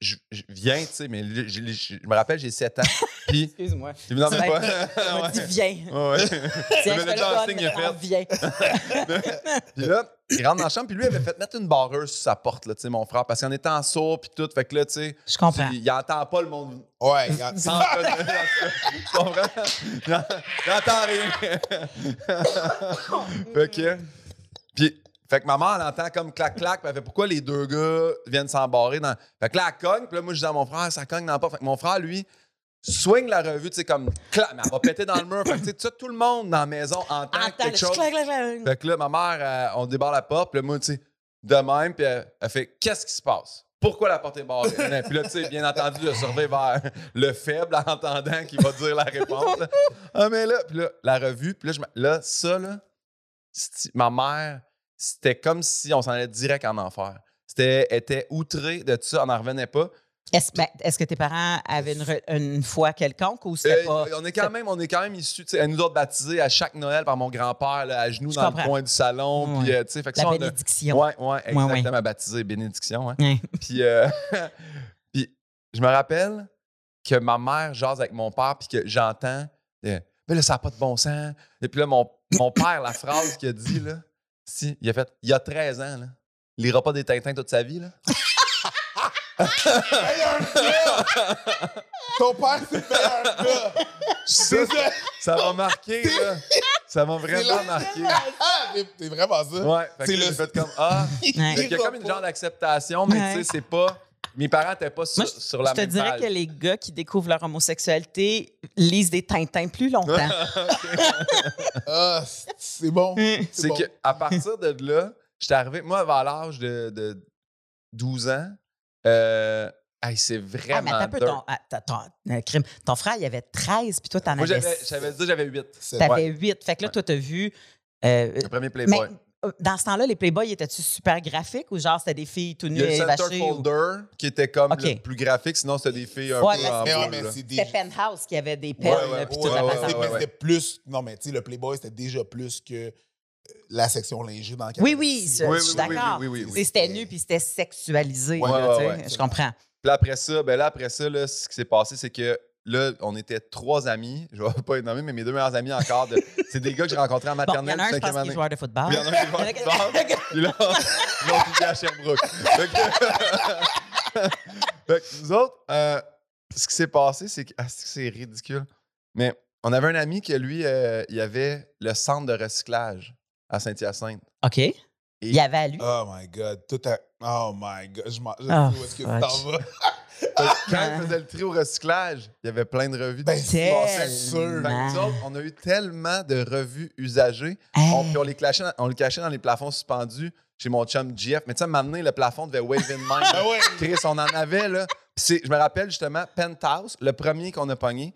je, je- viens, tu sais, mais je, je- je- je me rappelle, j'ai 7 ans. Puis, Excuse-moi. il me demandait Ouais. pas. On m'a dit viens. Ouais. Tiens, le il a mais fait. viens. Puis là, il rentre dans la chambre, puis lui avait fait mettre une barreuse sur sa porte, là, tu sais, mon frère, parce qu'en étant sourd, puis tout, fait que là, tu sais, Je comprends. il, il entend pas le monde. Ouais, regarde. Sans Tu comprends? Il en- il entend rien. fait que. Puis, fait que ma mère, elle entend comme clac-clac, puis elle fait pourquoi les deux gars viennent s'embarrer dans? Fait que là, elle cogne, puis là, moi, je dis à mon frère, ça cogne dans la porte. Fait que mon frère, lui, swing la revue, tu sais, comme clac, mais elle va péter dans le mur. Fait que, tu sais, tout le monde dans la maison entend Entends quelque le chose. clac, clac, clac. Fait que là, ma mère, on débarre la porte, puis là, moi, tu sais, de même, puis elle, elle fait Qu'est-ce qui se passe? Pourquoi la porte est barrée? puis là, tu sais, bien entendu, je surveille vers le faible en entendant qu'il va dire la réponse. là. Ah, mais là, puis là, la revue, puis là, je là, ça, là, ma mère, c'était comme si on s'en allait direct en enfer. C'était, était outrée de tout ça, on n'en revenait pas. Est-ce ben, que tes parents avaient une, une foi quelconque ou c'était Euh, pas. on est quand même, on est quand même issus, tu sais, elle nous autres baptisés à chaque Noël par mon grand-père, à genoux Je dans comprends. le coin du salon, Ouais. puis, euh, fait que La ça, bénédiction. Ouais, ouais, ouais. exactement, baptisé, bénédiction, ouais. Ouais. Puis, euh, puis je me rappelle que ma mère jase avec mon père, puis que j'entends, euh, mais là, ça n'a pas de bon sens. Et puis là, mon, mon père, la phrase qu'il a dit, là, si, il a fait, il y a 13 ans, là, lira pas des Tintins toute sa vie, là. Meilleur gars! Ton père, c'est le meilleur gars! Ça! Ça m'a marqué, là. Ça m'a vraiment marqué. Ah, C'est vraiment ça. Ouais, fait C'est que le- j'ai fait comme Ah. Qu'il y a comme une genre d'acceptation, mais Ouais. tu sais, c'est pas. Mes parents n'étaient pas sur, Moi, je, sur la je te même dirais page. que les gars qui découvrent leur homosexualité lisent des Tintins plus longtemps. Ah, c'est bon. C'est bon. que à partir de là, j'étais arrivé. Moi, vers l'âge de, de 12 ans, euh, hey, c'est ah, mais vraiment. attends un peu, ton, ah, t'as- ton- euh, crime. ton frère, il avait 13, puis toi, t'en Moi, avais j'avais j'avais dit j'avais 8. C'est- T'avais Ouais. 8. Fait que là, toi, t'as vu. euh, Le premier mais Playboy. Dans ce temps-là, les Playboys, étaient-tu super graphiques ou genre c'était des filles tout Il nues y a et vachées? Center ou- Folder qui était comme le plus graphique, sinon c'était des filles un Ouais, peu mais en c'est des. C'était Penthouse qui avait des Ouais, pelles, ouais, puis toute la mais c'était plus. Non, mais tu sais, le Playboy, c'était déjà plus que euh, la section lingerie dans le Oui, oui, ça, Oui, je suis oui, oui, d'accord. oui, oui, oui, Tu oui. sais, C'était nu puis c'était sexualisé. Ouais, là, ouais, tu sais, ouais. Je comprends. Puis là, après ça, ben là, après ça, là, ce qui s'est passé, c'est que là, on était trois amis. Je vais pas les nommer, mais mes deux meilleurs amis encore. de- c'est des gars que j'ai rencontrés en Bon, il y maternelle, en a un, je pense, est joueur de football. Il y en a un qui est joueur de football. Puis là, l'autre, il est à Sherbrooke. Fait que, nous autres, euh, ce qui s'est passé, c'est que ah, c'est que c'est ridicule. Mais on avait un ami qui, lui, euh, il avait le centre de recyclage à Saint-Hyacinthe. OK. Il y avait à lui. Oh my God. Tout à... Oh my God. Je, m'en- je Oh, sais où est-ce que tu t'en vas. Que Quand il faisait le tri au recyclage, il y avait plein de revues. Ben, c'est sûr. On a eu tellement de revues usagées. Hey. On, puis on les cachait, dans- on le cachait dans les plafonds suspendus chez mon chum GF. Mais tu sais, m'amener le plafond devait wave in mind. Ah ouais. Chris, on en avait, là. Puis je me rappelle justement, Penthouse, le premier qu'on a pogné,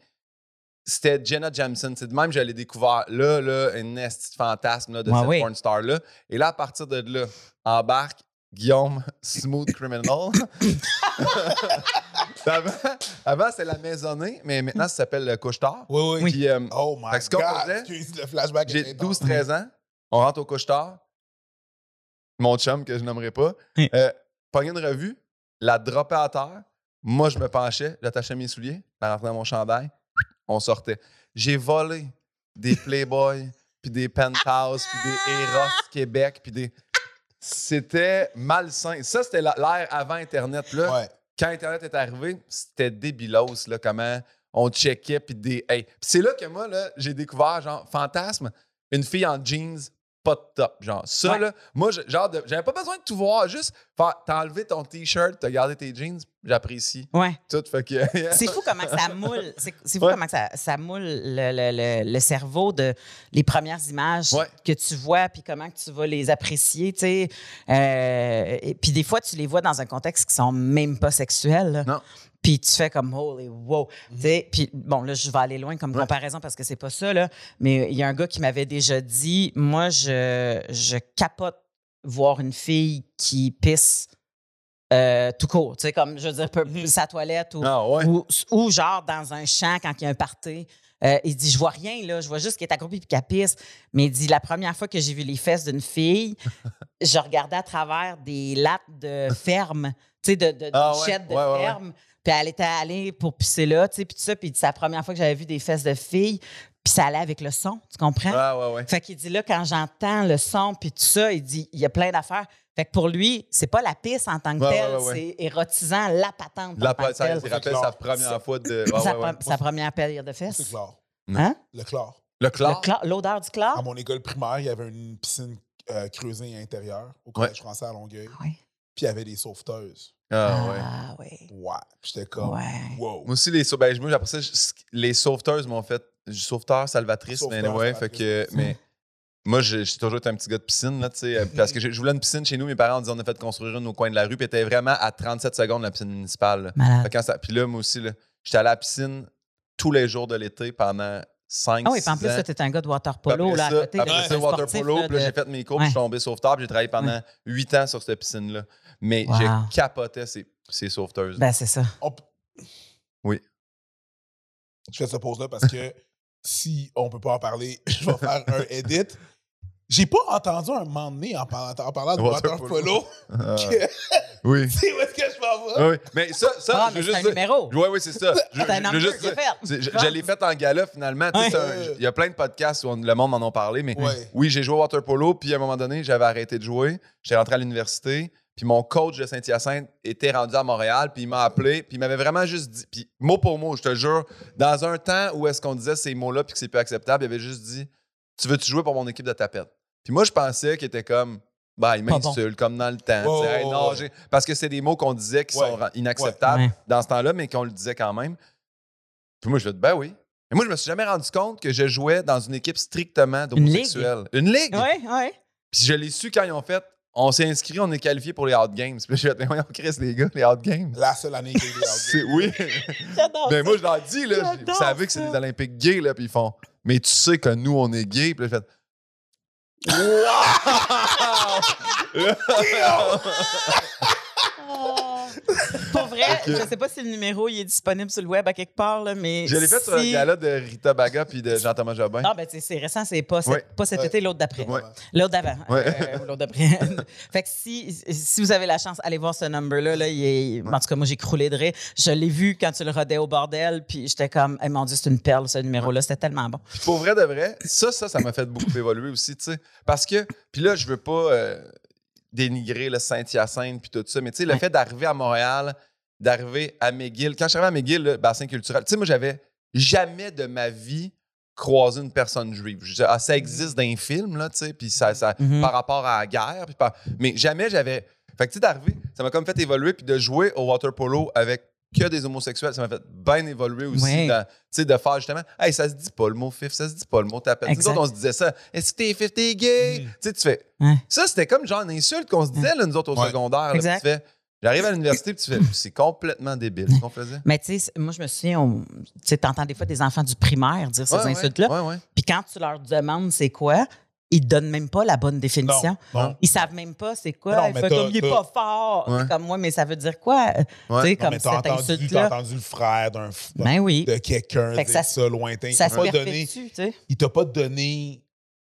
c'était Jenna Jameson. C'est de même que je l'ai découvert. Là, là, une fantasme là, de Ouais, cette oui. porn star-là. Et là, à partir de là, embarque Guillaume Smooth Criminal. avant, avant c'était la maisonnée, mais maintenant, ça s'appelle le couche-tard. Oui, oui. Puis, euh, Oh my Fait que God. faisait, le flashback. j'ai est intense. 12-13 ans. On rentre au couche-tard. Mon chum, que je nommerai pas, euh, pognait une revue, la dropait à terre. Moi, je me penchais, j'attachais mes souliers, la rentrais dans mon chandail, on sortait. J'ai volé des Playboy, puis des Penthouse, puis des Eros Québec, puis des. C'était malsain. Ça, c'était l'ère avant Internet. Là. Ouais. Quand Internet est arrivé, c'était débilos, là, comment on checkait, puis des. Hey. C'est là que moi, là, j'ai découvert, genre, fantasme, une fille en jeans, pas de top. Genre, ça, Ouais. là, moi, genre, j'avais pas besoin de tout voir, juste faire, t'as enlevé ton t-shirt, t'as gardé tes jeans, j'apprécie. Ouais. Tout, fait que. C'est fou comment ça moule. C'est fou Ouais. comment ça, ça moule le, le- le- le cerveau de les premières images Ouais. que tu vois, puis comment que tu vas les apprécier, tu sais. Euh, et puis des fois, tu les vois dans un contexte qui sont même pas sexuels. Non. Puis tu fais comme holy wow. Sais, Puis bon, là, je vais aller loin comme Ouais. comparaison parce que c'est pas ça, là. Mais il y a un gars qui m'avait déjà dit Moi, je, je capote voir une fille qui pisse euh, tout court. Tu sais, comme, je veux dire, peu- sa toilette ou, Ah, ouais. ou, ou genre dans un champ quand il y a un party. Euh, il dit, je vois rien, là. Je vois juste qu'elle est accroupie puis qu'elle pisse. Mais il dit, la première fois que j'ai vu les fesses d'une fille, je regardais à travers des lattes de ferme, tu sais, de, de, Ah ouais, de ouais, ouais. ferme. Puis elle était allée pour pisser là, tu sais, puis tout ça. Puis il dit, c'est la première fois que j'avais vu des fesses de filles. Puis ça allait avec le son, tu comprends? Ah, ouais, ouais. Fait qu'il dit là, quand j'entends le son puis tout ça, il dit il y a plein d'affaires. Fait que pour lui, c'est pas la piste en tant que Ouais, telle, ouais, ouais, ouais. c'est érotisant la patente. en La, que ça, il rappelle sa première fois de. sa, sa première paire de fesses. Hein? Le chlore. Le Le chlore. cla- L'odeur du À chlore? mon école primaire, il y avait une piscine euh, creusée intérieure au collège Ouais. français à Longueuil. Oui. Puis il y avait des sauveteuses. Ah, ouais. Ah oui. Ouais. Puis j'étais comme, Ouais. wow. Moi aussi, les sau- ben, moi, après ça, je- les sauveteurs m'ont fait. Sauveteur, salvatrice, mais Sauveteur, ouais, fait que. salvatrice. Mais moi, j'ai j'ai toujours été un petit gars de piscine, là, tu sais. euh, Parce que j'ai- je voulais une piscine chez nous, mes parents ont dit on a fait construire une au coin de la rue, puis elle était vraiment à 37 secondes, la piscine municipale. là. Fait Malade. que quand ça- Puis là, moi aussi, là, j'étais à la piscine tous les jours de l'été pendant 5 Ah oui, puis en plus, t'es un gars de water polo, après là, à ça, côté. après ça, water sportif, polo, là, de- j'ai fait mes cours, puis je suis tombé sauveteur, puis j'ai travaillé pendant 8 ans sur cette piscine-là. Mais Wow. j'ai capoté ces, ces sauveteuses. Ben, c'est ça. On Oui. Je fais cette pause-là parce que si on peut pas en parler, je vais faire un edit. J'ai pas entendu un moment donné en parlant, en parlant de Water water polo. polo. Ah, que- oui. C'est où est-ce que je m'en vais? Ah oui. Mais ça, ça Ah, je mais veux c'est un juste numéro. Oui, oui, c'est ça. Je, C'est un je juste fait. c'est- Je, je l'ai fait en gala finalement. C'est Il y a plein de podcasts où on- le monde m'en a parlé, mais Ouais. oui, j'ai joué au water polo, puis à un moment donné, j'avais arrêté de jouer. J'étais rentré à l'université, puis mon coach de Saint-Hyacinthe était rendu à Montréal, puis il m'a appelé, puis il m'avait vraiment juste dit, puis mot pour mot, je te jure, dans un temps où est-ce qu'on disait ces mots-là, puis que c'est plus acceptable, il avait juste dit Tu veux-tu jouer pour mon équipe de tapette Puis moi, je pensais qu'il était comme. Ben, il m'insulte comme dans le temps. Hey, non, ouais. Parce que c'est des mots qu'on disait qui Ouais. sont inacceptables Ouais. dans ce temps-là, mais qu'on le disait quand même. Puis moi, je vais dire, ben oui. Mais moi, je me suis jamais rendu compte que je jouais dans une équipe strictement d'homosexuels. Une ligue? Oui, oui. Puis je l'ai su quand ils ont fait, on s'est inscrit, on est qualifié pour les Hot Games. Puis j'ai fait, mais voyons, Chris, les gars, les Hot Games. La seule année qu'il y a eu des C'est, oui. J'adore Mais ça. moi, je leur dis, là, vous savez que c'est des Olympiques gays, là, puis ils font, mais tu sais que nous, on est gays. Puis là, j'ai fait, Oh. Pour vrai, je sais pas si le numéro il est disponible sur le web à quelque part, là, mais. Je l'ai fait sur le si- gala de Rita Baga puis de Jean-Thomas Jobin. Non, ben, c'est récent, c'est pas, pas cet été, l'autre d'après. Ouais. L'autre d'avant. Ouais. Euh, ou l'autre d'après. fait que si, si vous avez la chance, allez voir ce number-là. Là, est- En tout cas, moi, j'ai croulé de rire. Je l'ai vu quand tu le rodais au bordel, puis j'étais comme, Eh, mon Dieu, c'est une perle, ce numéro-là. C'était tellement bon. Puis pour vrai de vrai, ça, ça, ça m'a fait beaucoup évoluer aussi, tu sais. Parce que, puis là, je veux pas euh, dénigrer le Saint-Hyacinthe puis tout ça, mais tu sais, le fait d'arriver à Montréal, d'arriver à McGill, quand je suis arrivé à McGill, le bassin culturel, tu sais, moi, j'avais jamais de ma vie croisé une personne juive. Je disais, ah, ça existe dans les films, là, tu sais, puis ça, ça, Mhm. par rapport à la guerre, puis par- mais jamais j'avais. Fait que, tu sais, d'arriver, ça m'a comme fait évoluer, puis de jouer au water polo avec que des homosexuels, ça m'a fait bien évoluer aussi. Ouais. sais, de faire justement, hey, ça se dit pas le mot fif, ça se dit pas le mot tapette. Nous autres, on se disait ça, est-ce que t'es fif, t'es gay? Mm. Tu sais, tu fais. Ça, c'était comme genre une insulte qu'on se disait, là, nous autres, au Ouais. secondaire. là, tu fais, j'arrive à l'université, puis tu fais, c'est complètement débile ce qu'on faisait. Mais tu sais, moi, je me souviens, on- tu sais, t'entends des fois des enfants du primaire dire ces Ouais, insultes-là. Ouais, ouais. Puis quand tu leur demandes c'est quoi, ils donnent même pas la bonne définition. Non, non. Ils savent même pas c'est quoi. Non, t'as- comme il est pas fort. Ouais. Comme moi, mais ça veut dire quoi? Ouais. Tu sais, comme cette entendu, t'as entendu le frère d'un Ben oui. de quelqu'un Fait que ça- ça, lointain. Ça il se t'a pas donné, perpétue, tu sais. il t'a pas donné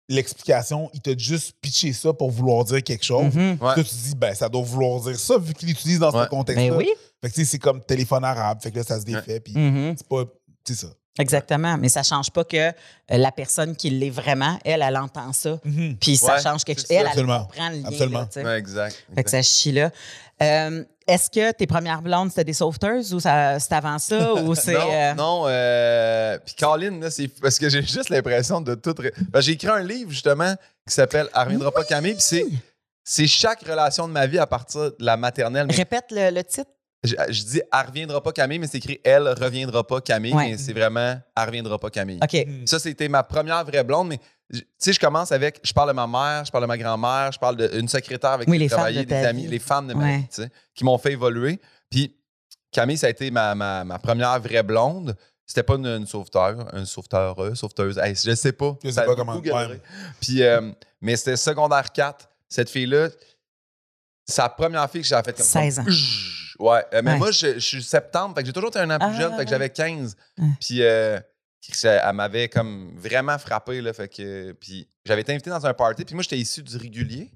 l'explication, il t'a juste pitché ça pour vouloir dire quelque chose. Mhm. Ouais. Toi, tu te dis, ben, ça doit vouloir dire ça, vu qu'il l'utilise dans Ouais. ce contexte-là. Ben oui. Fait que, tu sais, c'est comme téléphone arabe. Fait que là, ça se défait, puis Mhm. c'est pas. C'est ça. Exactement. Mais ça change pas que euh, la personne qui l'est vraiment, elle, elle entend ça. Puis ça Ouais, change quelque chose. Elle, elle Absolument. comprend le lien. Absolument. là. Ouais, exact. Fait que ça chie là. Euh, Est-ce que tes premières blondes, c'était des sauveteuses ou c'était avant ça? ou c'est. Non, euh, non. Euh, puis Colin, là, c'est parce que j'ai juste l'impression de tout. j'ai écrit un livre, justement, qui s'appelle Elle reviendra pas Camille. Puis c'est, c'est chaque relation de ma vie à partir de la maternelle. Mais Répète le, le titre. Je, je dis Elle reviendra pas Camille, mais c'est écrit Elle reviendra pas Camille. Ouais. Mais c'est vraiment Elle reviendra pas Camille. Ça, c'était ma première vraie blonde, mais je- tu sais, je commence avec, je parle de ma mère, je parle de ma grand-mère, je parle d'une secrétaire avec Oui, qui j'ai travaillé, de des amis, vie. les femmes de ma Ouais. vie, tu sais, qui m'ont fait évoluer. Puis Camille, ça a été ma, ma, ma première vraie blonde. C'était pas une, une sauveteur, une sauveteur, euh, sauveteuse. Hey, je sais pas. Je sais pas comment- ouais. Puis, euh, mais c'était secondaire 4. Cette fille-là, la première fille que j'ai fait comme ça. 16 ans. Ouais. euh, mais Ouais. moi, je, je suis septembre, fait que j'ai toujours été un an plus Ah, jeune, fait que j'avais 15. Ouais. Puis, euh, elle m'avait comme vraiment frappé, là. Fait que, puis j'avais été invité dans un party, puis moi, j'étais issu du régulier.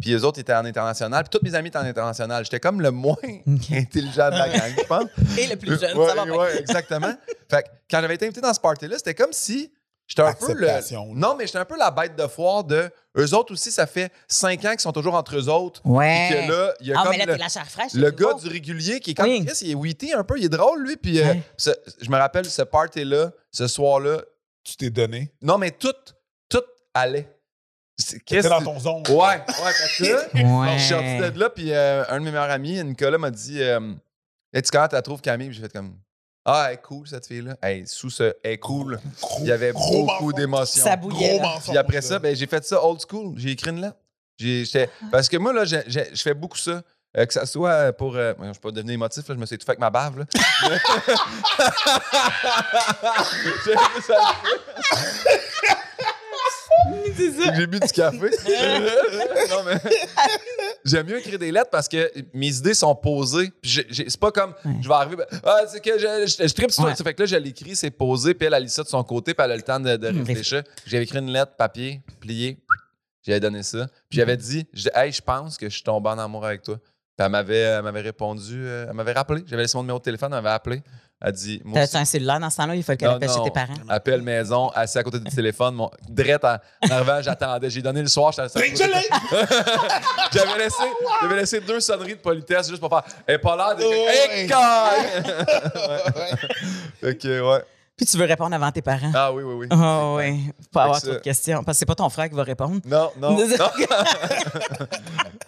Puis les autres étaient en international. Puis tous mes amis étaient en international. J'étais comme le moins intelligent de la gang, je pense. Et le plus jeune, ouais, ça va ouais, exactement. fait que quand j'avais été invité dans ce party-là, c'était comme si j'étais un peu le. Non, mais j'étais un peu la bête de foire de. Eux autres aussi, ça fait cinq ans qu'ils sont toujours entre eux autres. Ouais. Puis que là, il y a Ah, comme mais là, le, t'es la chair fraîche. le c'est gars du régulier qui est comme Oui. Chris, il est witty un peu, il est drôle lui. Puis euh, ce- je me rappelle ce party-là, ce soir-là. Tu t'es donné? Non, mais tout, tout allait. T'es dans ton zone. Ouais, ouais, parce que Ouais. je suis sorti de là, puis euh, un de mes meilleurs amis, Nicolas, m'a dit euh, Hey, Tu comment tu la trouves, Camille Puis j'ai fait comme Ah, elle est cool, cette fille-là. Hey, sous ce Elle est cool, il y avait gros beaucoup d'émotions. Ça bouillait. Là. Puis après ça, ben, j'ai fait ça old school. J'ai écrit une lettre. J'ai- j'étais- Parce que moi, là, j'ai- j'ai- je fais beaucoup ça. Euh, que ça soit pour. euh, je ne peux pas devenir émotif, là, je me suis étouffé avec ma bave. Là. J'ai fait ça. J'ai bu du café. non, mais j'aime mieux écrire des lettres parce que mes idées sont posées. C'est pas comme Ouais. je vais arriver. ben, ah, c'est que je, je, je tripe sur Ouais. Fait que là, je l'écris, c'est posé, puis elle, elle lit ça de son côté, puis elle a le temps de, de Hum, réfléchir. J'ai écrit une lettre, papier, plié. J'avais donné ça. Puis j'avais dit, je hey, je pense que je suis tombé en amour avec toi. Puis elle m'avait, elle m'avait répondu, euh, elle m'avait rappelé. J'avais laissé mon numéro de téléphone, elle m'avait appelé. Elle dit, T'as-tu aussi, un cellulaire dans ce temps-là? Il fallait qu'elle appelle chez tes parents. appel maison, assis à côté du téléphone. Mon, direct en, arrivant, j'attendais. J'ai donné le soir! J'avais laissé, j'avais laissé deux sonneries de politesse juste pour faire. Elle pas l'air de. Oh, Hey, ouais. Kai! Ouais. ok, ouais. Puis tu veux répondre avant tes parents. Ah oui, oui, oui. Ah oui, pas avoir trop de questions. Parce que c'est pas ton frère qui va répondre. Non, non. non.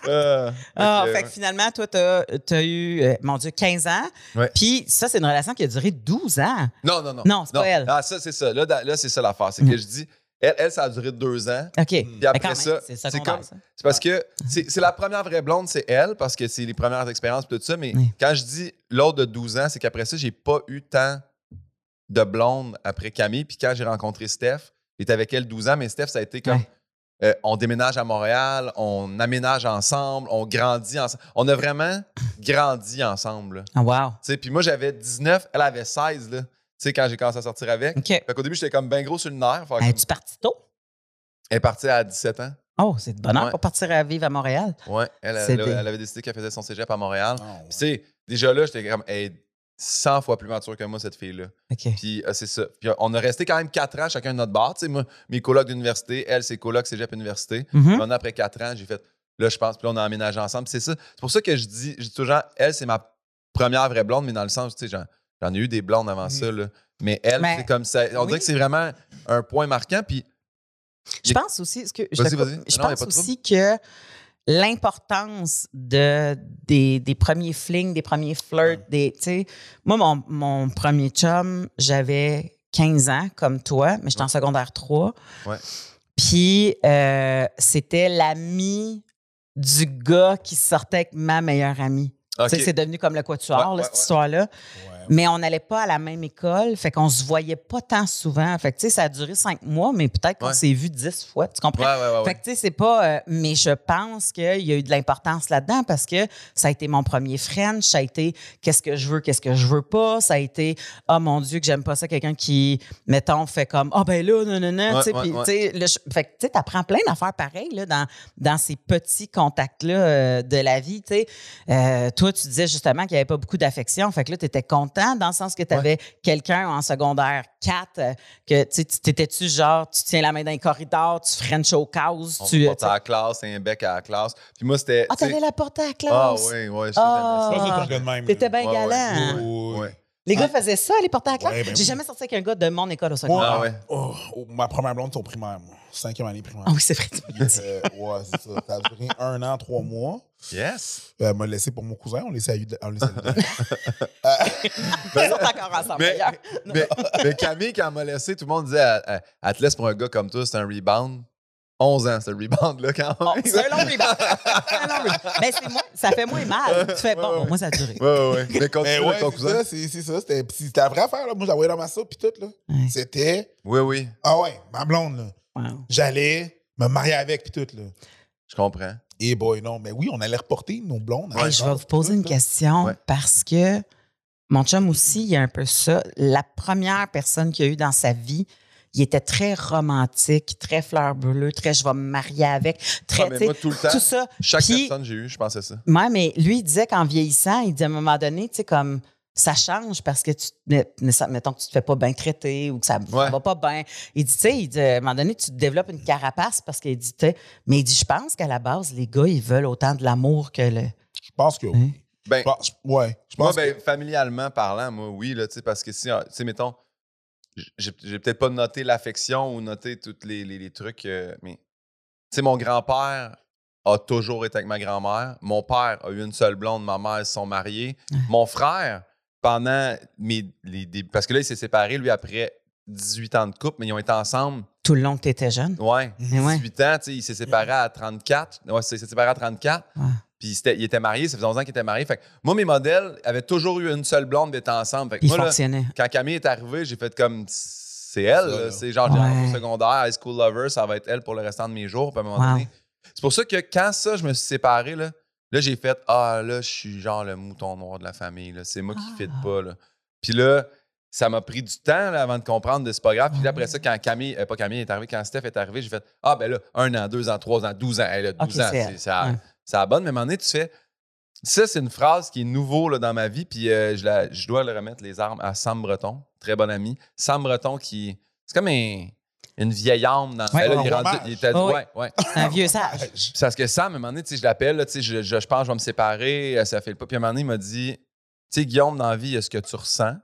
Euh, Ah, fait que finalement, toi, t'as as eu, euh, mon Dieu, 15 ans. Ouais. Puis ça, c'est une relation qui a duré 12 ans. Non, non, non. Non, c'est pas elle. Ah, ça, c'est ça. Là, là c'est ça l'affaire. C'est Mm. que je dis, elle, elle, ça a duré deux ans. OK. Puis après même, ça, c'est comme. ça. C'est parce que c'est la première vraie blonde, c'est elle, parce que c'est les premières expériences et tout ça. Mais Oui. quand je dis l'autre de 12 ans, c'est qu'après ça, j'ai pas eu tant de blondes après Camille. Puis quand j'ai rencontré Steph, j'étais avec elle 12 ans, mais Steph, ça a été comme. Ouais. euh, on déménage à Montréal, on aménage ensemble, on grandit ensemble. On a vraiment grandi ensemble. là. Ah, wow. Tu sais, Puis moi, j'avais 19, elle avait 16, là. Tu sais, quand j'ai commencé à sortir avec. OK. Fait qu'au début, j'étais comme bien gros sur le nerf. Que Es-tu parti tôt? Elle est partie à 17 ans. Oh, c'est de bonheur Ouais. pour partir à vivre à Montréal. Ouais, elle, elle, C'était- elle avait décidé qu'elle faisait son cégep à Montréal. Ah, ouais. Puis, tu sais, déjà là, j'étais comme, 100 fois plus mature que moi, cette fille-là. Puis, euh, c'est ça. Puis, euh, on a resté quand même 4 ans chacun de notre bar. Tu sais, moi, mes colocs d'université, elle, ses colocs cégep université. Puis, maintenant, après 4 ans, j'ai fait, là, je pense, puis là, on a emménagé ensemble. C'est ça. C'est pour ça que je dis, je dis toujours, elle, c'est ma première vraie blonde, mais dans le sens, tu sais, j'en, j'en ai eu des blondes avant Mhm. ça, là. Mais elle, Mais- c'est comme ça. On oui. dirait que c'est vraiment un point marquant. Puis, Je pense aussi, ce que je, Vas-y, te- vas-y. je pense aussi que l'importance de, des, des premiers flings, des premiers flirts, des, tu sais, moi, mon, mon premier chum, j'avais 15 ans, comme toi, mais j'étais en secondaire 3. Ouais. Puis, euh, c'était l'ami du gars qui sortait avec ma meilleure amie. OK. Tu sais, c'est devenu comme le quatuor, Ouais, là, ouais, cette histoire-là. Mais on n'allait pas à la même école, fait qu'on se voyait pas tant souvent. Fait que, tu sais, ça a duré cinq mois, mais peut-être qu'on s'est vu dix fois. Tu comprends? Ouais, ouais, ouais, ouais. Fait que, tu sais, c'est pas. euh, mais je pense qu'il y a eu de l'importance là-dedans parce que ça a été mon premier French. Ça a été qu'est-ce que je veux, qu'est-ce que je veux pas. Ça a été, oh mon Dieu, que j'aime pas ça, quelqu'un qui, mettons, fait comme, ah ben là, non, non, non. Tu sais, ouais, puis, ouais. tu sais, le ch- fait que, tu sais, t'apprends plein d'affaires pareilles, là, dans, dans ces petits contacts-là euh, de la vie, tu sais. Euh, toi, tu disais justement qu'il n'y avait pas beaucoup d'affection. Fait que là, tu étais content dans le sens que tu avais quelqu'un en secondaire 4 euh, que, tu t'étais-tu genre, tu tiens la main dans les corridors, tu French au caos, On tu. se portait à la classe, un bec à la classe. Puis moi, c'était. Ah, t'allais la porter à la classe? Ah oui, oui. Ah. même. T'étais bien Ouais, ouais. galant. Oh, Ouais. Les gars faisaient ça, les porter à la classe. Ouais, ben J'ai oui. jamais sorti avec un gars de mon école au Moi, secondaire. Ah ouais. oh, oh, ma première blonde, c'est au primaire, moi. Cinquième année primaire. Ah oui, c'est vrai. tu me. Euh, ouais, c'est ça. Ça a duré un an, trois mois. Yes. Euh, Elle m'a laissé pour mon cousin. On laissait à Uda- on laissait à Uda- Ils sont encore ensemble, Mais, d'ailleurs. mais, mais Camille, quand elle m'a laissé, tout le monde disait elle, elle- elle te laisse pour un gars comme toi, c'est un rebound. 11 ans, ce rebound-là, quand Oh, même. c'est un long rebound. C'est un long rebound. Ben, c'est moins- ça fait moins mal. Tu fais, bon, Ouais, moi, ça a duré. Ouais, ouais. Mais continue Mais ouais, ton c'est cousin. ça, c'est ça. C'était la vraie affaire. Là. Moi, j'envoyais dans ma soupe puis tout. là. Ouais. C'était, Oui, oui, ah ouais, ma blonde. là. Wow. J'allais me marier avec puis tout. là. je comprends. Et boy, non. Mais oui, on allait reporter nos blondes. Hey, je vais vous poser une question Ouais. parce que mon chum aussi, il y a un peu ça. La première personne qu'il a eu dans sa vie, il était très romantique, très fleur bleue, très je vais me marier avec, très, Ah, mais tu moi, tout le temps, tout ça. chaque Puis- personne que j'ai eu, je pensais ça. Ouais, mais lui, il disait qu'en vieillissant, il dit à un moment donné, tu sais, comme ça change parce que tu, mettons que tu te fais pas bien traiter ou que ça, va pas bien. Il dit, tu sais, il dit, à un moment donné, tu te développes une carapace parce qu'il dit, tu sais, mais il dit, je pense qu'à la base, les gars, ils veulent autant de l'amour que le. Je pense que oui. Ben, Je pense- ouais. Je moi, pense ben, que- familialement parlant, moi, oui, là, tu sais, parce que si, tu sais, mettons, j'ai peut-être pas noté l'affection ou noté tous les, les- les trucs, euh, mais, tu sais, mon grand-père a toujours été avec ma grand-mère. Mon père a eu une seule blonde, ma mère, ils sont mariés. Mon frère, pendant mes, les parce que là, il s'est séparé, lui, après 18 ans de couple, mais ils ont été ensemble, Tout le long que tu étais jeune. ouais. 18 ans, tu sais, il s'est séparé à 34. Ouais, il s'est séparé à 34. Ouais. Puis il était marié, ça faisait 11 ans qu'il était marié. Fait que moi, mes modèles avaient toujours eu une seule blonde d'être ensemble. Fait que Puis il moi, là, quand Camille est arrivée, j'ai fait comme c'est elle. C'est genre, j'ai Ouais. secondaire, high school lover, ça va être elle pour le restant de mes jours. Puis à un moment Wow. donné. C'est pour ça que quand ça, je me suis séparé, là, là j'ai fait Ah, là, je suis genre le mouton noir de la famille. là. C'est moi qui ne Ah. fit pas. Là. Puis là, ça m'a pris du temps là, avant de comprendre de c'est pas grave. Puis là, après ça, quand Camille, euh, pas Camille est arrivé, quand Steph est arrivé, j'ai fait Ah, ben là, un an, deux ans, trois ans, douze ans. Elle a 12 Ok, ans. c'est ça, Ouais. Ça a bonne. Mais à un moment donné, tu fais. Ça, c'est une phrase qui est nouveau là, dans ma vie. Puis euh, je, la- je dois le remettre les armes à Sam Breton, très bon ami. Sam Breton qui. C'est comme un- une vieille âme dans Ouais, là, il, rendu- il était- Oh, ouais, ouais. Un vieux sage. C'est Parce que Sam, à un moment donné, je l'appelle, je, je, je pense que je vais me séparer, euh, ça fait le pas. Puis à un moment donné, il m'a dit, tu sais, Guillaume, dans la vie, il y a ce que tu ressens.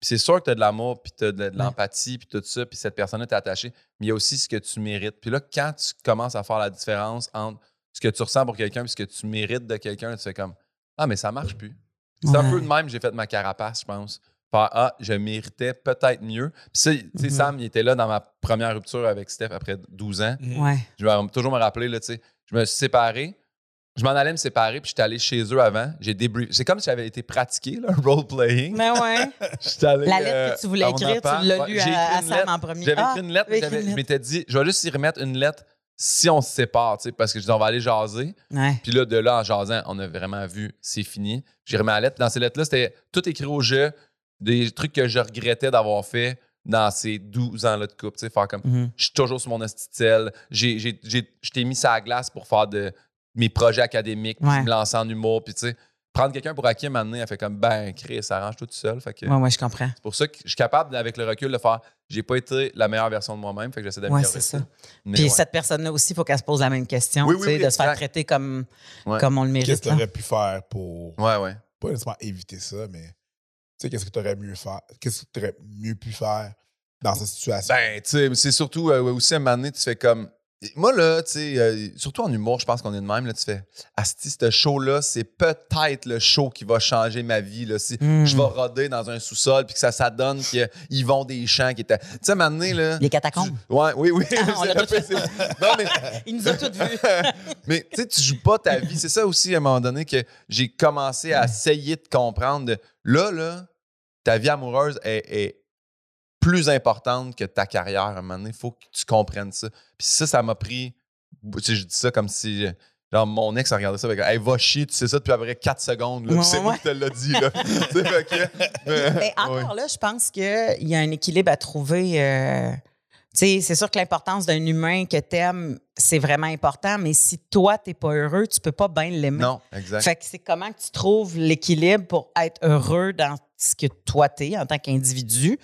Puis c'est sûr que tu as de l'amour, puis tu as de, de l'empathie, puis tout ça, puis cette personne-là t'est attachée, mais il y a aussi ce que tu mérites. Puis là, quand tu commences à faire la différence entre ce que tu ressens pour quelqu'un ce que tu mérites de quelqu'un, tu fais comme, ah, mais ça marche plus. C'est un peu de même que j'ai fait ma carapace, je pense. Faire, ah, je méritais peut-être mieux. Puis ça, tu sais, Mhm. Sam, il était là dans ma première rupture avec Steph après 12 ans. Ouais. Je vais toujours me rappeler, là, tu sais, je me suis séparé. Je m'en allais me séparer, puis j'étais allé chez eux avant. J'ai débrief. C'est comme si j'avais été pratiqué, un role-playing. Mais ouais. J'étais allé, La lettre euh, que tu voulais écrire, appart. tu l'as Ouais, lu j'ai à, Sam lettre. en premier. J'avais Ah, écrit une lettre, écrit une je lettre. m'étais dit, je vais juste y remettre une lettre si on se sépare, tu sais, parce que je dis, on va aller jaser. Ouais. Puis là, de là, en jasant, on a vraiment vu, c'est fini. J'ai remis la lettre. Dans ces lettres-là, c'était tout écrit au jeu, des trucs que je regrettais d'avoir fait dans ces 12 ans-là de couple. Tu sais, faire comme, Mhm. je suis toujours sur mon j'ai- je t'ai mis ça à la glace pour faire de mes projets académiques, puis Ouais. me lancer en humour. Puis, tu sais, prendre quelqu'un pour acquis, maintenant, elle fait comme, ben, Chris, ça arrange tout seul. Fait que Ouais, ouais, je comprends. c'est pour ça que je suis capable, avec le recul, de faire, j'ai pas été la meilleure version de moi-même. Fait que j'essaie d'améliorer Ouais, c'est ça. Mais Puis ouais. cette personne-là aussi, il faut qu'elle se pose la même question, Oui, tu oui, de se faire traiter comme, Ouais. comme on le Qu'est-ce mérite. que là. tu aurais pu faire pour Ouais, ouais. pas nécessairement éviter ça, mais tu sais, qu'est-ce que tu aurais mieux faire? Qu'est-ce que tu aurais mieux pu faire dans cette situation? Ben, tu sais, c'est surtout euh, aussi à un moment donné, tu fais comme. Moi, là, tu sais, euh, surtout en humour, je pense qu'on est de même, là, tu fais. Asti, ce show-là, c'est peut-être le show qui va changer ma vie, là. Si Mm. je vais roder dans un sous-sol, puis que ça, ça donne qu'ils vont des champs qui étaient. Tu sais, à un moment donné, là. Les catacombes. tu- Ouais, oui, oui. Ah, on fait. non, mais. Il nous a tous vus. mais tu sais, tu joues pas ta vie. C'est ça aussi, à un moment donné, que j'ai commencé à essayer de comprendre. de- là, là, ta vie amoureuse est, est plus importante que ta carrière. À un moment donné, il faut que tu comprennes ça. Puis ça, ça m'a pris. Tu sais, je dis ça comme si. euh, Genre, mon ex a regardé ça avec Hey, va chier, tu sais ça depuis à peu près 4 secondes. Là, Ouais, c'est moi ouais. qui te l'ai dit. Là. Tu que, mais- encore ouais. là, je pense qu'il y a un équilibre à trouver. euh, tu sais, c'est sûr que l'importance d'un humain que t'aimes, c'est vraiment important, mais si toi, t'es pas heureux, tu peux pas bien l'aimer. Non, exact. Fait que c'est comment que tu trouves l'équilibre pour être heureux dans ce que toi t'es en tant qu'individu,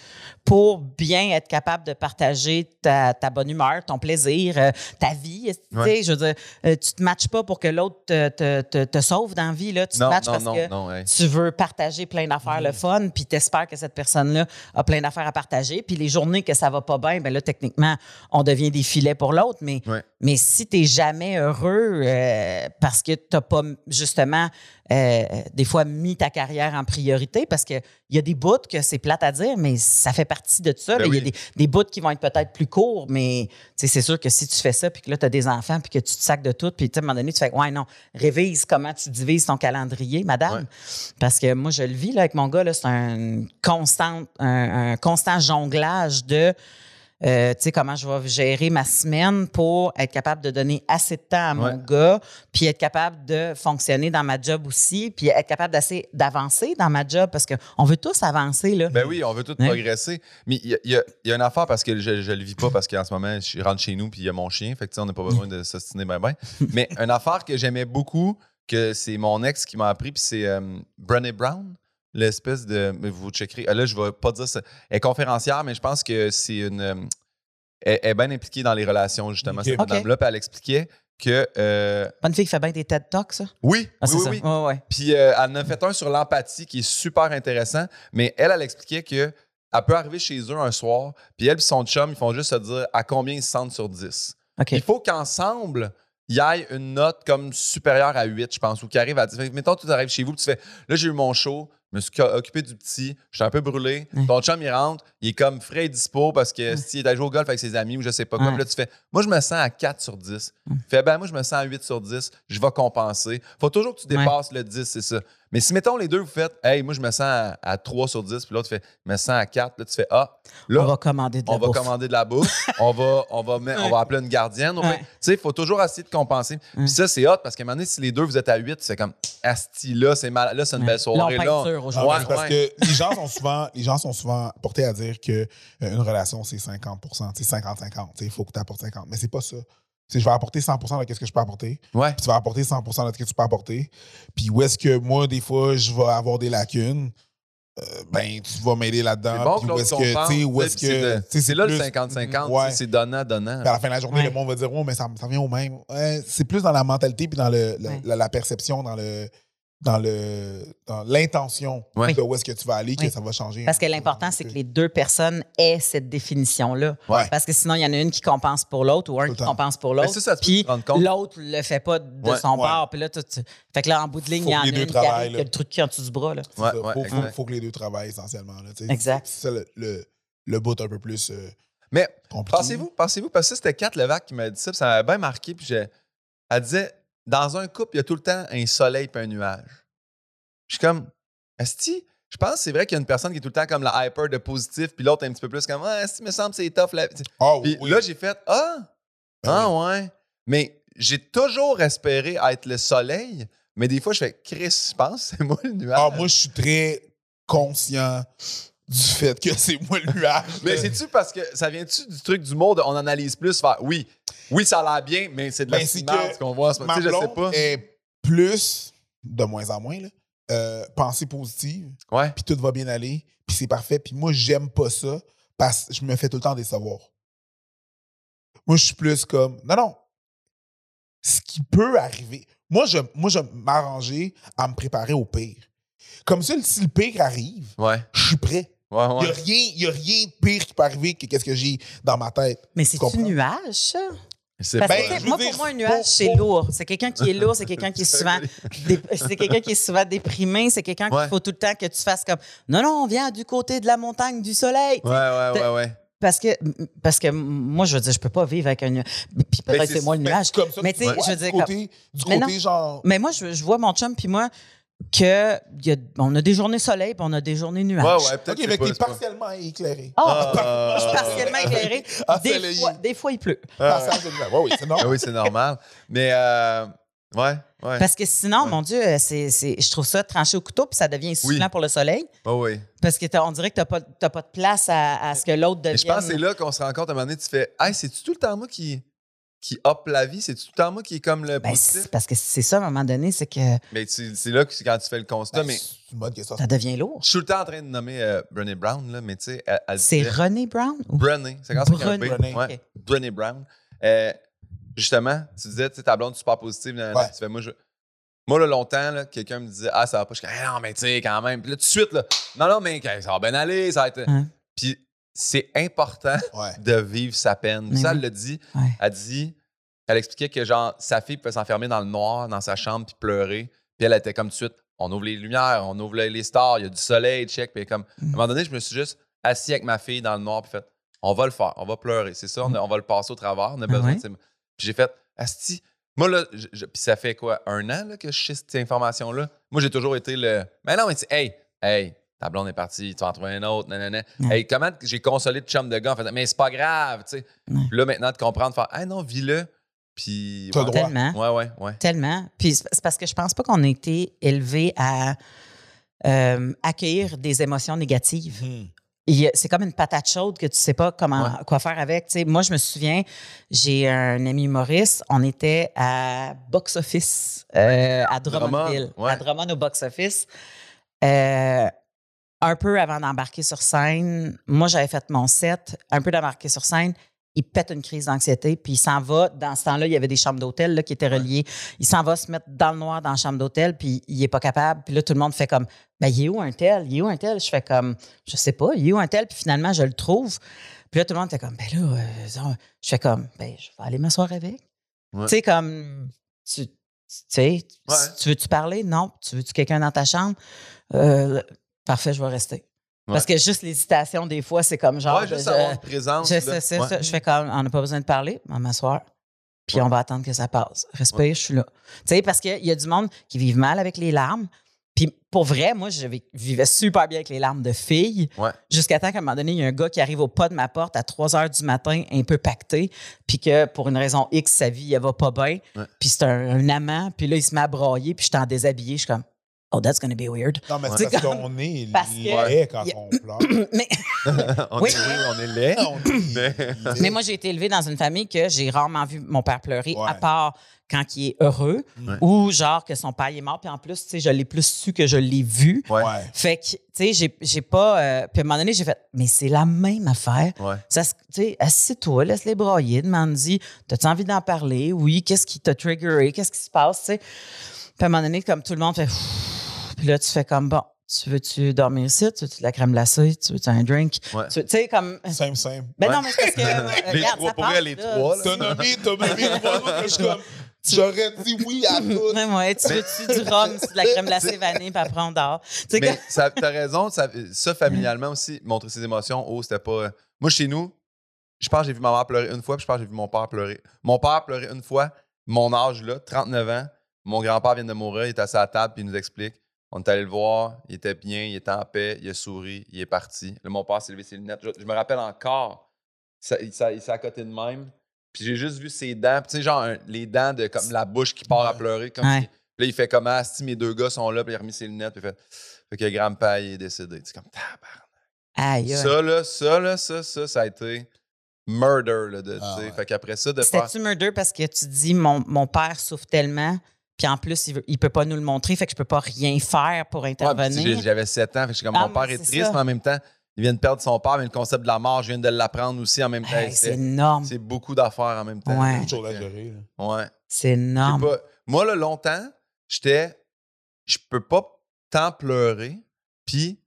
pour bien être capable de partager ta, ta bonne humeur, ton plaisir, euh, ta vie. Tu Ouais. je veux dire, euh, tu te matches pas pour que l'autre te, te, te, te sauve dans la vie, là. Tu non, te matches non, parce non, que ouais. tu veux partager plein d'affaires le fun, puis t'espères que cette personne-là a plein d'affaires à partager. Puis les journées que ça va pas bien, ben là, techniquement, on devient des filets pour l'autre. Mais, Ouais. Mais si t'es jamais heureux euh, parce que t'as pas, justement, euh, des fois mis ta carrière en priorité, parce qu'il y a des bouts que c'est plate à dire, mais ça fait partie de ça. Ben Il y a des, des bouts qui vont être peut-être plus courts, mais tu c'est sûr que si tu fais ça, puis que là, tu as des enfants, puis que tu te sacs de tout, puis tu à un moment donné, tu fais Ouais, non, révise comment tu divises ton calendrier, madame. Ouais. Parce que moi, je le vis là, avec mon gars, c'est un constant, un, un constant jonglage de. Euh, tu sais, comment je vais gérer ma semaine pour être capable de donner assez de temps à mon Ouais. gars, puis être capable de fonctionner dans ma job aussi, puis être capable d'assez d'avancer dans ma job, parce qu'on veut tous avancer, là. Ben oui, on veut tout Ouais. progresser. Mais il y a, y y une affaire parce que je, je le vis pas parce qu'en ce moment, je rentre chez nous puis il y a mon chien. Fait que on n'a pas besoin de s'ostiner ben ben. Mais une affaire que j'aimais beaucoup, que c'est mon ex qui m'a appris, puis c'est euh, Brené Brown. L'espèce de. mais Vous checkerez. Ah, Là, je vais pas dire ça. Elle est conférencière, mais je pense que c'est une. euh, Elle, elle est bien impliquée dans les relations, justement, Ok. cette Ok. madame-là. Puis elle expliquait que. euh, Pas une fille qui fait bien des TED Talks, ça? oui, Ah, oui, oui, ça. oui. Ouais, ouais. Puis euh, elle en a fait un sur l'empathie qui est super intéressant. Mais elle, elle expliquait que elle peut arriver chez eux un soir, puis elle et son chum, ils font juste se dire à combien ils se sentent sur 10. OK. Il faut qu'ensemble, il y ait une note comme supérieure à 8, je pense, ou qui arrive à 10. Fait que, Mettons, tu arrives chez vous, tu fais là, j'ai eu mon show, me suis occupé du petit, je suis un peu brûlé. Ouais. Ton chum, il rentre, il est comme frais et dispo parce que s'il est allé jouer au golf avec ses amis ou je sais pas quoi, puis là, tu fais moi, je me sens à 4 sur 10. Mm. Fait ben, moi, je me sens à 8 sur 10, je vais compenser. Faut toujours que tu dépasses le 10, c'est ça. Mais si, mettons, les deux, vous faites, hey, moi, je me sens à, à 3 sur 10, puis l'autre fait, je me sens à 4, là, tu fais, ah, là, on va commander de la on va bouffe. commander de la bouffe, on va, on va, mettre- on va appeler une gardienne. Ouais. Tu sais, il faut toujours essayer de compenser. Ouais. Puis ça, c'est hot parce qu'à un moment donné, si les deux, vous êtes à 8, c'est comme, Asti, là, c'est mal, là, c'est une Ouais. belle soirée. Là, Ah, parce que les gens sont souvent, les gens sont souvent portés à dire que euh, une relation c'est 50% c'est 50-50. Il faut que tu apportes 50. Mais c'est pas ça. C'est je vais apporter 100% de ce que je peux apporter. Ouais. Puis tu vas apporter 100% de ce que tu peux apporter. Puis où est-ce que moi, des fois, je vais avoir des lacunes, euh, ben, tu vas m'aider là-dedans. Bon où est-ce que, compense, tu sais, où tu est-ce sais, puis que. c'est C'est là le plus- 50-50, Ouais. c'est donnant-donnant. Puis à la fin de la journée, Ouais. le monde va dire, oh, mais ça, ça vient au même. Ouais, c'est plus dans la mentalité puis dans le, la, Ouais. la- la perception, dans le dans le dans l'intention Ouais. de où est-ce que tu vas aller Oui. que ça va changer. Parce que l'important, c'est que les deux personnes aient cette définition-là. Ouais. Parce que sinon, il y en a une qui compense pour l'autre ou un qui compense pour Mais l'autre. Puis te rendre compte. l'autre le fait pas de Ouais. son Ouais. bord. Puis là, tout- tu- Fait que là, en bout de ligne, il y en a une qui arrive, là. a le truc qui est en dessous du bras. Là. Ça. faut, faut- exact. faut que les deux travaillent essentiellement. Là. Exact. C'est ça le, le, le bout un peu plus euh, Mais pensez-vous, pensez-vous, parce que ça, c'était Kat Levac qui m'a dit ça, puis ça m'avait bien marqué. Puis j'ai- elle disait dans un couple, il y a tout le temps un soleil et un nuage. Je suis comme, Esti, je pense que c'est vrai qu'il y a une personne qui est tout le temps comme la hyper de positif, puis l'autre un petit peu plus comme, ah, Esti, me semble que c'est tough. Là. Oh, Puis oui. là, j'ai fait, ah, Ben ah ouais. Mais j'ai toujours espéré être le soleil, mais des fois, je fais, Chris, je pense que c'est moi le nuage. Ah, moi, je suis très conscient du fait que c'est moi le nuage. Mais c'est-tu parce que ça vient-tu du truc du monde, on analyse plus, faire oui, oui, ça a l'air bien, mais c'est de la Ben, qu'on voit. en ce moment. Ma je sais pas. est plus, de moins en moins, là, euh, pensée positive, Ouais. puis tout va bien aller, puis c'est parfait. Puis moi, j'aime pas ça parce que je me fais tout le temps décevoir. Moi, je suis plus comme, non, non, ce qui peut arriver. Moi, je, moi, je vais m'arranger à me préparer au pire. Comme ça, si le pire arrive, Ouais. je suis prêt. Ouais, Il n'y a, rien- y a rien de pire qui peut arriver que qu'est-ce que j'ai dans ma tête. Mais c'est-tu comprends? nuage, ça? C'est Parce Ben, moi, pour moi, un nuage, c'est lourd. C'est quelqu'un qui est lourd, c'est quelqu'un qui est souvent, dé- c'est quelqu'un qui est souvent déprimé, c'est quelqu'un Ouais. qu'il faut tout le temps que tu fasses comme non, non, on vient du côté de la montagne, du soleil. Ouais, ouais, ouais, ouais. Parce que, parce que moi, je veux dire, je peux pas vivre avec un nuage. Puis Mais peut-être c'est- c'est moi le Ben, nuage. c'est comme ça Mais que tu sais, je veux du dire, côté, du Mais côté genre. Mais moi, je, je vois mon chum puis moi que y a- on a des journées soleil puis on a des journées nuages. Ouais, ouais, peut-être Ok, que mais c'est pas- t'es c'est pas- partiellement éclairé. Ah, Ah. je suis partiellement éclairé. Des fois, des fois, il pleut. Partiellement. Ouais, oui, c'est Ah normal. oui, c'est normal. Mais, euh, ouais, ouais. Parce que sinon, Ouais. mon Dieu, c'est, c'est- je trouve ça tranché au couteau puis ça devient insuffisant Oui. pour le soleil. Oui. Parce que t'as- on dirait que tu n'as pas, t'as pas de place à, à ce que l'autre Mais devienne. je pense que c'est là qu'on se rend compte à un moment donné, tu fais, hey, c'est-tu tout le temps moi qui, qui hop la vie? C'est-tu tout le temps moi qui est comme le Ben, positif? c'est parce que c'est ça, à un moment donné, c'est que Mais c'est c'est là que c'est quand tu fais le constat. Ben, mais C'est une bonne question. ça devient lourd. je suis tout le temps en train de nommer euh, Brené Brown, là, mais tu sais, elle, elle C'est René Brown? ou- Brené. C'est quand ça avec un B. Brené. Ouais. Ok. Brené Brown. Euh, justement, tu disais, tu sais, ta blonde super positive. nan, Ouais. Tu fais, moi, je... moi, là, longtemps, là, quelqu'un me disait, ah, ça va pas. Je suis comme, Ah, non, mais tu sais, quand même. Puis là, tout de suite, là, non, non, mais ça va bien aller. Ça va être. Hein? Puis c'est important Ouais. de vivre sa peine. Mais ça, oui. elle l'a dit. Ouais. Elle dit, elle expliquait que, genre, sa fille pouvait s'enfermer dans le noir, dans sa chambre, puis pleurer. Puis elle était comme tout de suite, on ouvre les lumières, on ouvre les stars, il y a du soleil, check. Puis comme, à un moment donné, je me suis juste assis avec ma fille dans le noir, puis fait, on va le faire, on va pleurer. C'est ça, on, a- on va le passer au travers. On a besoin ouais. de ces- Puis j'ai fait, Asti, moi, là, je- je- puis ça fait quoi, un an là, que je sais cette information-là? Moi, j'ai toujours été le. Mais non, mais tu hey, hey, ta blonde est partie, tu vas en trouver un autre, nanana. Ouais. Hey, comment j'ai consolé de chum de gars en faisant, mais c'est pas grave, tu sais. Ouais. Puis là, maintenant, de comprendre, faire, ah non, vis-le. Puis. T'as le ouais. droit. Tellement. Ouais, ouais, ouais. Tellement. Puis c'est parce que je pense pas qu'on a été élevé à euh, accueillir des émotions négatives. Hmm. C'est comme une patate chaude que tu sais pas comment Ouais. quoi faire avec. Tu sais, moi, je me souviens, j'ai un ami humoriste, on était à box office euh, à Drummondville, Drummond, ouais. à Drummond au box office. Euh, un peu avant d'embarquer sur scène, moi j'avais fait mon set, un peu d'embarquer sur scène, il pète une crise d'anxiété, puis il s'en va. Dans ce temps-là, il y avait des chambres d'hôtel qui étaient reliées. Il s'en va se mettre dans le noir dans la chambre d'hôtel, puis il est pas capable. Puis là, tout le monde fait comme, ben, il est où un tel? Il est où un tel? Je fais comme, je sais pas, il est où un tel? Puis finalement, je le trouve. Puis là, tout le monde était comme, ben là, euh, je fais comme, ben, je vais aller m'asseoir avec. Ouais. Tu sais, comme, tu tu sais, Ouais. tu veux-tu parler? Non. Tu veux-tu quelqu'un dans ta chambre? Euh, parfait, je vais rester. Parce que juste l'hésitation, des fois, c'est comme genre. ouais, juste je- avoir une présence. je sais, Ouais. ça. Je fais comme, on n'a pas besoin de parler, on va m'asseoir. Puis on va attendre que ça passe. Respire, je suis là. Tu sais, parce qu'il y a du monde qui vivent mal avec les larmes. Puis pour vrai, moi, je vi- vivais super bien avec les larmes de filles. Ouais. Jusqu'à temps qu'à un moment donné, il y a un gars qui arrive au pas de ma porte à 3 heures du matin, un peu pacté, puis que pour une raison X, sa vie, elle va pas bien. Puis c'est un, un amant, puis là, il se met à brailler, puis je suis en déshabillé. Je suis comme, Oh, that's gonna be weird. Non, mais c'est parce qu'on est parce que- laid quand on pleure. Mais, on, Oui. est, oui, on est laid. on est laid. mais moi, j'ai été élevée dans une famille que j'ai rarement vu mon père pleurer, Ouais. à part quand il est heureux Ouais. ou genre que son père est mort. Puis en plus, tu sais, je l'ai plus su que je l'ai vu. Ouais. Fait que, tu sais, j'ai, pas. euh, puis à un moment donné, j'ai fait, mais c'est la même affaire. Ouais. Ça, tu sais, assis-toi, laisse-les brailler, demande-y, t'as-tu envie d'en parler? Oui, qu'est-ce qui t'a triggeré? Qu'est-ce qui se passe, tu sais? Puis à un moment donné, comme tout le monde fait, puis là, tu fais comme, bon, tu veux-tu dormir ici? Tu veux-tu de la crème glacée? Tu veux-tu un drink? Ouais. Tu sais, comme. Simple, simple. Ben Ouais. non, mais c'est parce que. euh, Les regarde, trois, ça pour les trois. T'as nommé, t'as nommé trois je suis comme. J'aurais dit oui à tout. Ouais, ouais, tu veux-tu du rhum, de la crème glacée vanille, puis après on dort. Tu sais, Mais t'as raison, ça, ça, familialement aussi, montrer ses émotions, oh, c'était pas. Moi, chez nous, je pense que j'ai vu ma mère pleurer une fois, puis je pense que j'ai vu mon père pleurer. Mon père pleurer une fois, mon âge là, 39 ans, mon grand-père vient de mourir, il est assis à la table, puis il nous explique. On est allé le voir, il était bien, il était en paix, il a souri, il est parti. Là, mon père s'est levé ses lunettes. Je, je me rappelle encore, ça- il s'est il s'est à côté de même, puis j'ai juste vu ses dents, tu sais, genre un- les dents de comme la bouche qui part à pleurer. Comme Ouais. si- puis là, il fait comme ah, si mes deux gars sont là, puis il a remis ses lunettes, puis il fait. Fait que grand-père il est décédé. C'est comme tabarnak. Aïe. Ça, là, ça, là, ça, ça, ça a été murder, là, de, Ah ouais. Fait qu'après ça, de faire. C'était-tu murder parce que tu dis mon, mon père souffre tellement, puis en plus, il, veut, il peut pas nous le montrer, fait que je peux pas rien faire pour intervenir. J'avais 7 ans, fait que je suis comme, Ah, mon père est triste, ça. mais en même temps, il vient de perdre son père, mais le concept de la mort, je viens de l'apprendre aussi en même temps. Hey, c'est énorme. c'est beaucoup d'affaires en même temps. Ouais. Beaucoup de choses à gérer. là. Ouais. C'est énorme. pas- Moi, là, longtemps, j'étais. Je peux pas tant pleurer. Puis,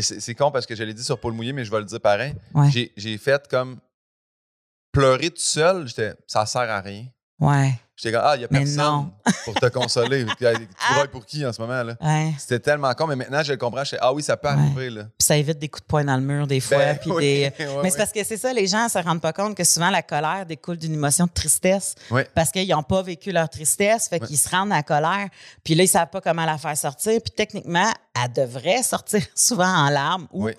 c'est con parce que je l'ai dit sur Paul Mouillé, mais je vais le dire pareil. Ouais. J'ai- J'ai fait comme. Pleurer tout seul, j'étais. Ça sert à rien. Ouais. J'étais comme, ah, il y a personne pour te consoler. tu brailles pour qui en ce moment, là? Ouais. C'était tellement con, mais maintenant, je le comprends. Je fais, ah oui, ça peut Ouais. arriver, là. Puis ça évite des coups de poing dans le mur des fois. Ben, puis oui, des... Mais c'est parce que c'est ça, les gens ne se rendent pas compte que souvent la colère découle d'une émotion de tristesse parce qu'ils n'ont pas vécu leur tristesse, fait qu'ils se rendent à la colère, puis là, ils ne savent pas comment la faire sortir. Puis techniquement, elle devrait sortir souvent en larmes. ou- Oui.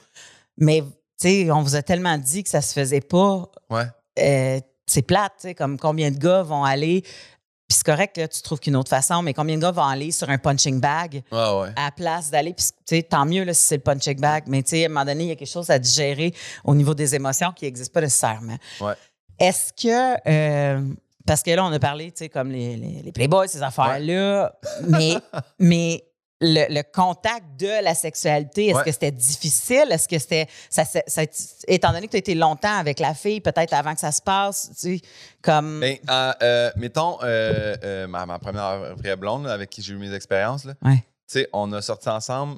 Mais, tu sais, on vous a tellement dit que ça se faisait pas. Ouais. Euh, c'est plate, tu sais, comme combien de gars vont aller. Puis c'est correct, là, tu trouves qu'une autre façon, mais combien de gars vont aller sur un punching bag Ah ouais. à la place d'aller. Puis, tu sais, tant mieux là, si c'est le punching bag, mais tu sais, à un moment donné, il y a quelque chose à digérer au niveau des émotions qui n'existe pas nécessairement. Ouais. Est-ce que. euh, parce que là, on a parlé, tu sais, comme les, les, les Playboys, ces affaires-là, mais, mais le, le contact de la sexualité, est-ce Ouais. que c'était difficile? Est-ce que c'était. Ça, ça- ça- étant donné que tu as été longtemps avec la fille, peut-être avant que ça se passe, tu sais, comme. Ben, euh, euh, mettons, euh, ma, ma première vraie blonde là, avec qui j'ai eu mes expériences, là, Ouais. tu sais, on a sorti ensemble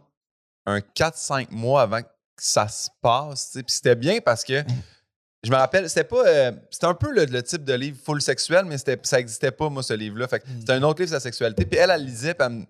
un 4-5 mois avant que ça se passe. tu sais. Puis c'était bien parce que je me rappelle, c'était pas. euh, c'était un peu le, le type de livre full sexuel, mais c'était, ça existait pas, moi, ce livre-là. Fait que Mm. c'était un autre livre sur la sexualité. Puis elle, elle lisait, puis elle me,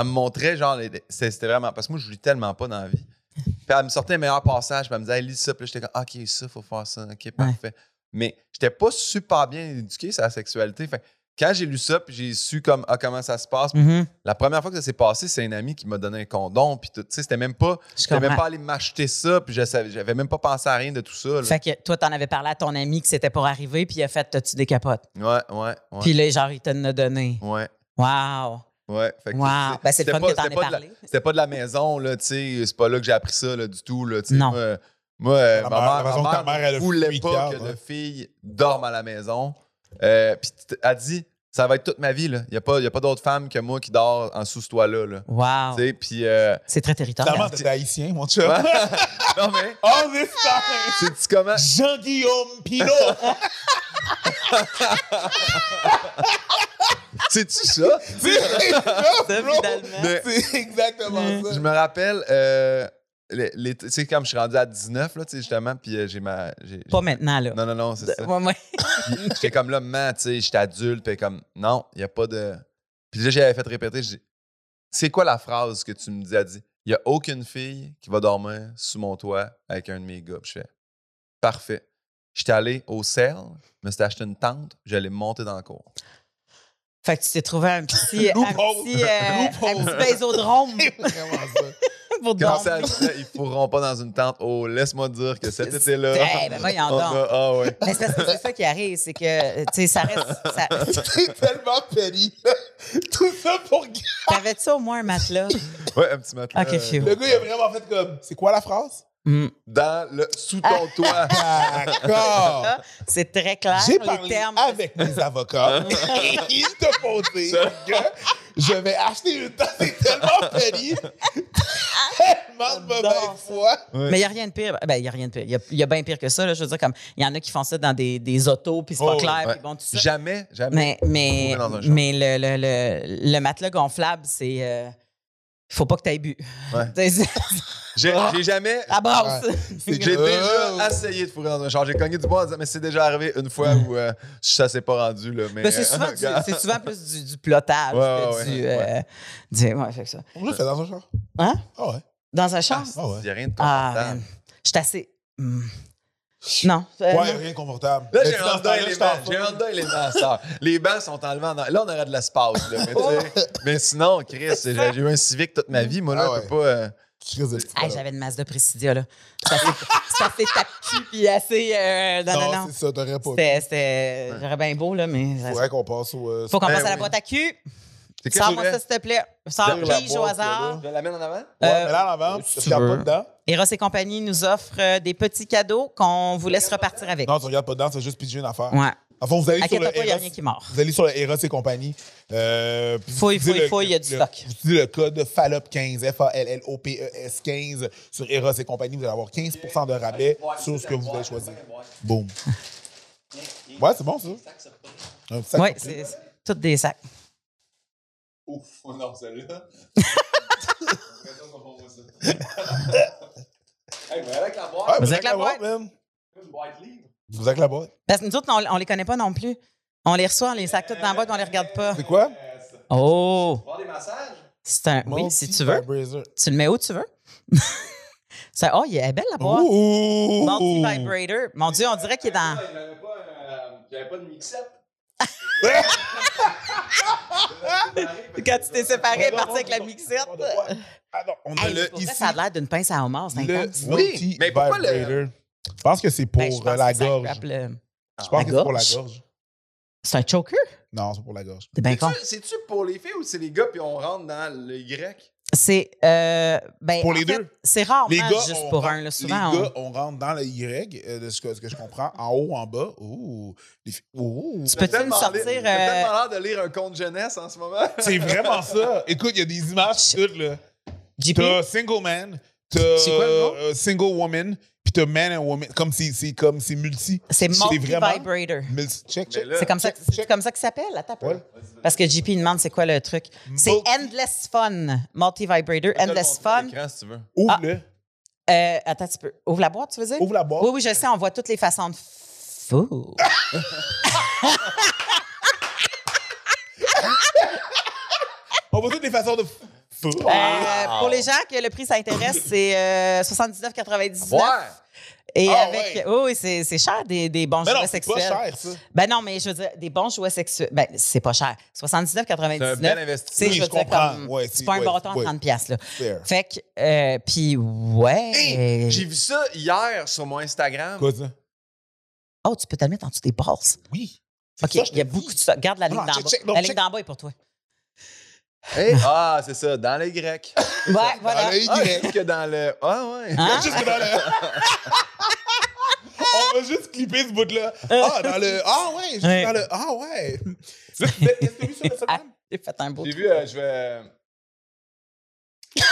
elle me montrait, genre, c'était, vraiment. Parce que moi, je lis tellement pas dans la vie. Puis elle me sortait les meilleurs passages, puis elle me disait, hey, lis ça. Puis là, j'étais comme, OK, ça, faut faire ça. OK, parfait. Mais j'étais pas super bien éduqué sur la sexualité. Fait quand j'ai lu ça, puis j'ai su comme, ah, comment ça se passe, Mhm. la première fois que ça s'est passé, c'est un ami qui m'a donné un condom. Puis tout, tu sais, c'était même pas. Je J'étais même pas allé m'acheter ça, puis j'avais même pas pensé à rien de tout ça. là. Fait que toi, t'en avais parlé à ton ami que c'était pour arriver, puis il a fait T'as-tu des capotes? Ouais, ouais, ouais. Puis là, genre, il te l'a donné. ouais, Wow! Ouais. Fait que, Wow! Ben, c'est le c'était fun pas- que t'en c'était aies pas de la- parlé. C'était pas de la maison, là, tu sais. C'est pas là que j'ai appris ça, là, du tout, là, tu sais. Non. Moi, moi, euh, La ma mère- mère, ma que ta mère, elle voulait pas que de filles dorment à la maison. Euh, puis elle dit, ça va être toute ma vie, là. Il n'y a pas, y a pas d'autre femme que moi qui dort en sous ce toit-là, là. Wow! Puis... euh, C'est très territorial. Finalement, t'es haïtien, mon chum. ouais. non, mais... All this time, C'est-tu comment... Jean-Guillaume Pinot. C'est-tu ça? C'est. Mais- exactement ça. Je me rappelle, euh, tu sais, comme je suis rendu à 19, là, tu sais, justement, puis euh, j'ai ma... j'ai- Pas maintenant, là. Non, non, non, c'est ça. Ouais, ouais. J'étais comme là, man, tu sais, j'étais adulte, puis comme, non, il n'y a pas de. Puis là, j'avais fait répéter, dis, c'est quoi la phrase que tu me dis? Dit, il n'y a aucune fille qui va dormir sous mon toit avec un de mes gars. Puis je fais, parfait. J'étais allé au CERL, je me suis acheté une tente, j'allais monter dans le cours. Fait que tu t'es trouvé un petit, un petit, euh, un petit pour Quand ça dormir. ils ne pourront pas dans une tente, oh, laisse-moi dire que cet été-là. Eh, ben voyons on donc. a- ah ouais. Mais c'est parce que c'est ça qui arrive, c'est que, tu sais, ça reste. ça- tellement petty. Tout ça pour. T'avais-tu au moins un matelas? Ouais, un petit matelas. Ok, euh. Le gars, il a vraiment fait comme. C'est quoi la phrase? Hmm. Dans le, sous ton toit. D'accord. C'est très clair, J'ai les parlé termes. avec mes avocats. Ils te font dire que je vais acheter une tasse. C'est tellement péri. tellement de mauvaise. Mais il n'y a rien de pire. Ben, il n'y a rien de pire. Il y a, il y a bien pire que ça. là. Je veux dire, comme il y en a qui font ça dans des, des autos, puis c'est pas Oh, clair, Ouais. puis bon, tout ça. Jamais, jamais. Mais, mais le, le, le, le matelas gonflable, c'est. euh, faut pas que tu aies bu. Ouais. J'ai jamais. À brasse. J'ai déjà essayé de fourrer dans un char. J'ai cogné du bois mais c'est déjà arrivé une fois où euh, ça s'est pas rendu. Là, mais, Ben, c'est, souvent euh, souvent plus du, du plotage Ouais, que ouais, du. ouais. euh, du- ouais, fait que ça. On l'a fait dans un char. Hein? Ah ouais. Dans un char? Ah ouais. Il n'y a rien de Ah, confortable. Je suis assez. hmm. Non. euh, Ouais, non. rien de confortable. Là, j'étais en J'ai un fun. Honda élément, ça. Les bancs sont enlevés en... Là, on aurait de l'espace. Là, mais, tu sais, mais sinon, Chris, j'ai eu un Civic toute ma vie. Moi, là, Ah je ouais. peux pas... euh, Je de Hey, j'avais une Mazda Presidia, là. C'est assez, c'est assez tape-cul, puis assez. euh, non, non, Non, c'est ça, t'aurais pas. C'était. c'était j'aurais bien beau, là, mais. Faudrait qu'on passe au. euh, Faut qu'on Ben passe à la boîte à cul. Sors-moi je ça, vais- s'il te plaît. Sors pige au hasard. Je l'amène en avant? Ouais, Euh, mais là, en avant, tu veux. pas dedans. Eros et compagnie nous offre euh, des petits cadeaux qu'on vous laisse repartir avec. Non, tu regardes pas dedans, c'est juste pitcher une affaire. Ouais. En fond, vous allez sur le pas, il n'y a Eros- rien qui mord. Vous allez sur le Eros et compagnie. Euh, Fouille, fouille, le- fouille, il y a du le- stock. Vous utilisez le code FALLOP15, F-A-L-L-O-P-E-S 15 E sur Eros et compagnie. Vous allez avoir 15% de rabais sur ce que vous allez choisir. Boum. Ouais, c'est bon, ça. Un sac Oui, c'est tous des sacs. Ouf, non, celle-là. Hey, mais avec la boîte, Ouais, Vous vous avec la boîte? une. Vous avec la boîte. Parce que nous autres, on, on les connaît pas non plus. On les reçoit, on les sacs tous dans la boîte, on les regarde pas. C'est quoi? Oh! Voir des massages? C'est un. Oui, si tu veux. Multi-vibrator. Tu le mets où tu veux. C'est- oh, il est belle la boîte. Multi-vibrator. Mon Dieu, on dirait qu'il est dans. J'avais pas, euh, j'avais pas de mixette. Quand tu t'es séparé, parti avec la mixette. Ah non, on a Hey, le pour vrai, ici. ça a l'air d'une pince à homard, c'est. Oui, mais pourquoi le-. Je pense que c'est pour Ben, je euh, la gorge. le- Je pense La que c'est pour la gorge? C'est un choker? Non, c'est pour la gorge. Con. C'est-tu pour les filles ou c'est les gars puis on rentre dans le Y? C'est. euh, ben, Pour les deux? C'est rarement Les gars, juste on pour rentre- un. Là. Souvent, les on- gars, on rentre dans le Y, euh, de ce que, ce que je comprends, en haut, en bas. Ouh. Les filles- Ouh. Tu peux-tu nous sortir. J'ai euh, tellement l'air de lire un conte jeunesse en ce moment? C'est vraiment ça. Écoute, il y a des images toutes, là. T'as single man, t'as euh, single woman, puis t'as man and woman. Comme c'est, c'est comme c'est multi. C'est vraiment- multi-vibrator. multi- Check, check. C'est comme ça, check, comme ça qu'il s'appelle, attends. Ouais. Parce que JP demande c'est quoi le truc. C'est Endless Fun. Multi-vibrator, Endless Fun. L'écran, si tu veux. Ouvre-le. Euh, attends un petit peu. Ouvre la boîte, tu veux dire? Ouvre la boîte. Oui, oui, je sais, on voit toutes les façons de fou. On voit toutes les façons de. f- fou. Euh, pour les gens que le prix s'intéresse, c'est euh, 79,99. Ouais! Et Ah, avec. Oui, oui, c'est c'est cher des, des bons Mais non, jouets c'est pas sexuels. cher, ça. Ben non, mais je veux dire, des bons jouets sexuels. Ben, c'est pas cher. 79,99. C'est un bel investissement. Oui, je veux je dire, comprends. comme. Ouais, c'est c'est- pas un ouais, bâton à ouais. 30$, piastres, là. Fair. Fait que. euh, Puis, ouais. Hey, J'ai vu ça hier sur mon Instagram. Quoi, ça? Oh, tu peux te le mettre en dessous des brosses. Oui. OK, Ça, il y a beaucoup de ça. Garde la ligne d'en bas. la ligne d'en bas est pour toi. Hey, ah, c'est ça, dans les Grecs. Ouais, voilà. Dans le Y. Ah, que dans le. Ah, ouais. Hein? Juste dans le. On va juste clipper ce bout-là. Ah, dans le. Ah, ouais. Juste Ouais. dans le. Ah, ouais. Qu'est-ce que tu as vu sur Ah, Instagram? J'ai fait un beau J'ai vu, euh, je vais. Je-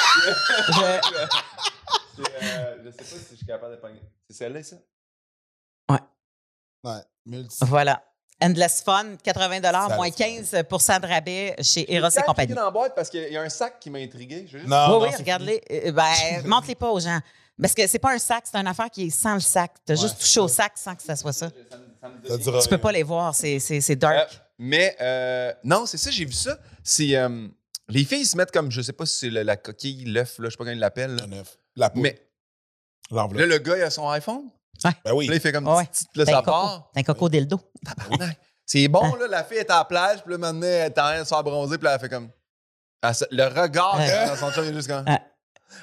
C'est, euh, je sais pas si je suis capable de pogner. C'est celle-là, ça? Ouais. Multi. Voilà. Endless Fun, 80 Ça, moins c'est 15 de rabais chez Eros et compagnie. cliqué dans la boîte parce qu'il y a un sac qui m'a intrigué. Je juste- Non, oui, regarde-les. Euh, ben, montre-les pas aux gens. Parce que c'est pas un sac, c'est une affaire qui est sans le sac. T'as juste touché au sac sans que ça soit ça. Ça rien. Tu peux pas les voir, c'est c'est- c'est Euh, dark. mais euh, non, c'est ça, j'ai vu ça. C'est euh, les filles se mettent comme, je sais pas si c'est la coquille, l'œuf, là, je sais pas comment ils l'appellent. là. Un œuf. La poule. Mais là, le gars, il a son iPhone? Ben oui. Là, il fait comme Ouais. là, T'as un ça coco. part. Un coco dildo. C'est bon, là, la fille est à la plage, puis là, maintenant, elle est en train de se faire bronzer, puis là, elle fait comme. Le regard Ouais. qu'elle a dans son chum, il est juste comme. Ouais.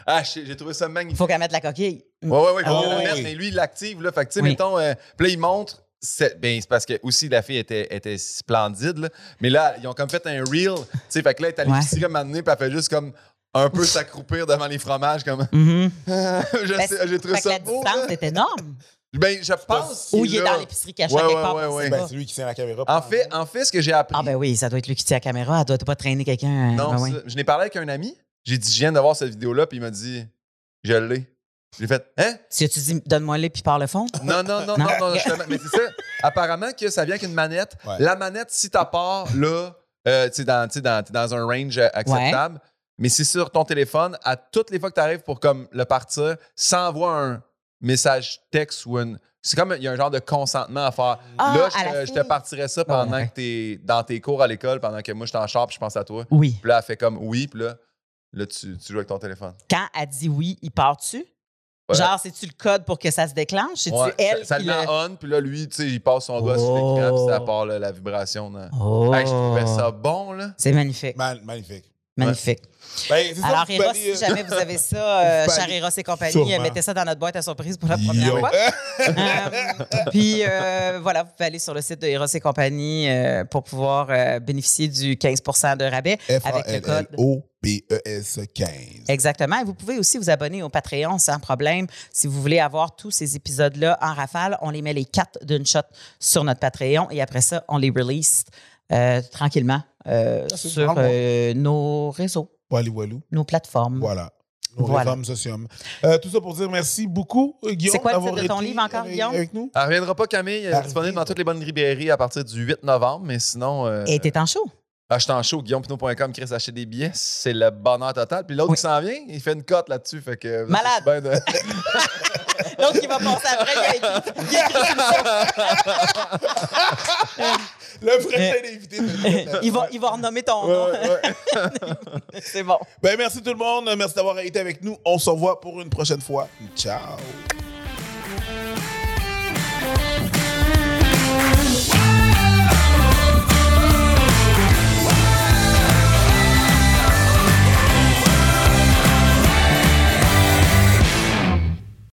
Ah, j'ai trouvé ça magnifique. Il faut qu'elle mette la coquille. Ouais, ouais, ouais, il faut Ah, qu'elle oui, mette, oui. mais lui, il l'active, là. Fait que, tu sais, Oui. mettons, euh, puis là, il montre c'est ben, c'est parce que aussi la fille était, était splendide. là. Mais là, ils ont comme fait un reel. Tu sais, fait que là, elle est allée Ouais. l'épicerie comme puis elle fait juste comme un peu s'accroupir devant les fromages. comme. Je Ben, sais, J'ai trouvé fait que ça la distance est énorme. Ben, je pense. Ou il est dans l'épicerie caché Ouais, quelque ouais, part. ouais, on ouais. sait Ben, c'est lui qui tient la caméra. En fait, en fait, ce que j'ai appris. Ah ben oui, ça doit être lui qui tient la caméra. Elle doit pas traîner quelqu'un. euh, Non, ben oui. ça, je n'ai parlé avec un ami. J'ai dit, je viens de voir cette vidéo-là, puis il m'a dit, je l'ai. J'ai fait, hein? Si tu dis, donne-moi-le puis parle le fond? Non, non, non, Non? non, non, justement. Mais c'est ça. Apparemment que ça vient avec une manette. Ouais. La manette, si ta part, là, euh, tu sais, dans, dans un range euh, acceptable. Mais c'est sur ton téléphone, à toutes les fois que tu arrives pour comme le partir, ça envoie un message texte ou une. C'est comme il y a un genre de consentement à faire. Ah, là, je, te- je te fille. partirais ça pendant ouais. que tu es dans tes cours à l'école, pendant que moi je t'en sors puis je pense à toi. Oui. Puis là, elle fait comme oui, puis là, là tu, tu joues avec ton téléphone. Quand elle dit oui, il part-tu? Ouais. Genre, c'est-tu le code pour que ça se déclenche? C'est-tu Ouais, elle ça, ça qui le met on, puis là, lui, tu sais, il passe son doigt sur l'écran, puis Oh. ça part là, la vibration. là. Oh. Hey, je trouvais ça bon, là. C'est magnifique. Magnifique. Magnifique. Ben, Alors, Eros, si jamais vous avez ça, euh, cher Eros et compagnie, Sûrement. mettez ça dans notre boîte à surprise pour la première Yo. fois. Euh, puis euh, voilà, vous pouvez aller sur le site de Eros et compagnie euh, pour pouvoir euh, bénéficier du 15 de rabais avec le code. F-A-L-L-O-P-E-S 15. Exactement. Et vous pouvez aussi vous abonner au Patreon sans problème. Si vous voulez avoir tous ces épisodes-là en rafale, on les met les quatre d'une shot sur notre Patreon et après ça, on les release euh, tranquillement euh, Ah, sur euh, nos réseaux, Walou, walou. nos plateformes. Voilà. Nos Voilà. réformes socium. Euh, tout ça pour dire merci beaucoup, Guillaume. C'est quoi le titre de ton livre encore, avec, Guillaume? Avec nous? Elle reviendra pas, Camille. Elle est disponible dans toutes les bonnes librairies à partir du 8 novembre, mais sinon. Euh, Et t'es en show. Achetez en show, guillaumepinot.com, Chris, acheter des billets, c'est le bonheur total. Puis l'autre Oui. qui s'en vient, il fait une cote là-dessus. Fait que, Malade. bien de- L'autre qui va passer après, il il a écrit Le prochain invité. de- il va, il va renommer ton nom. C'est bon. Ben, merci tout le monde. Merci d'avoir été avec nous. On se revoit pour une prochaine fois. Ciao.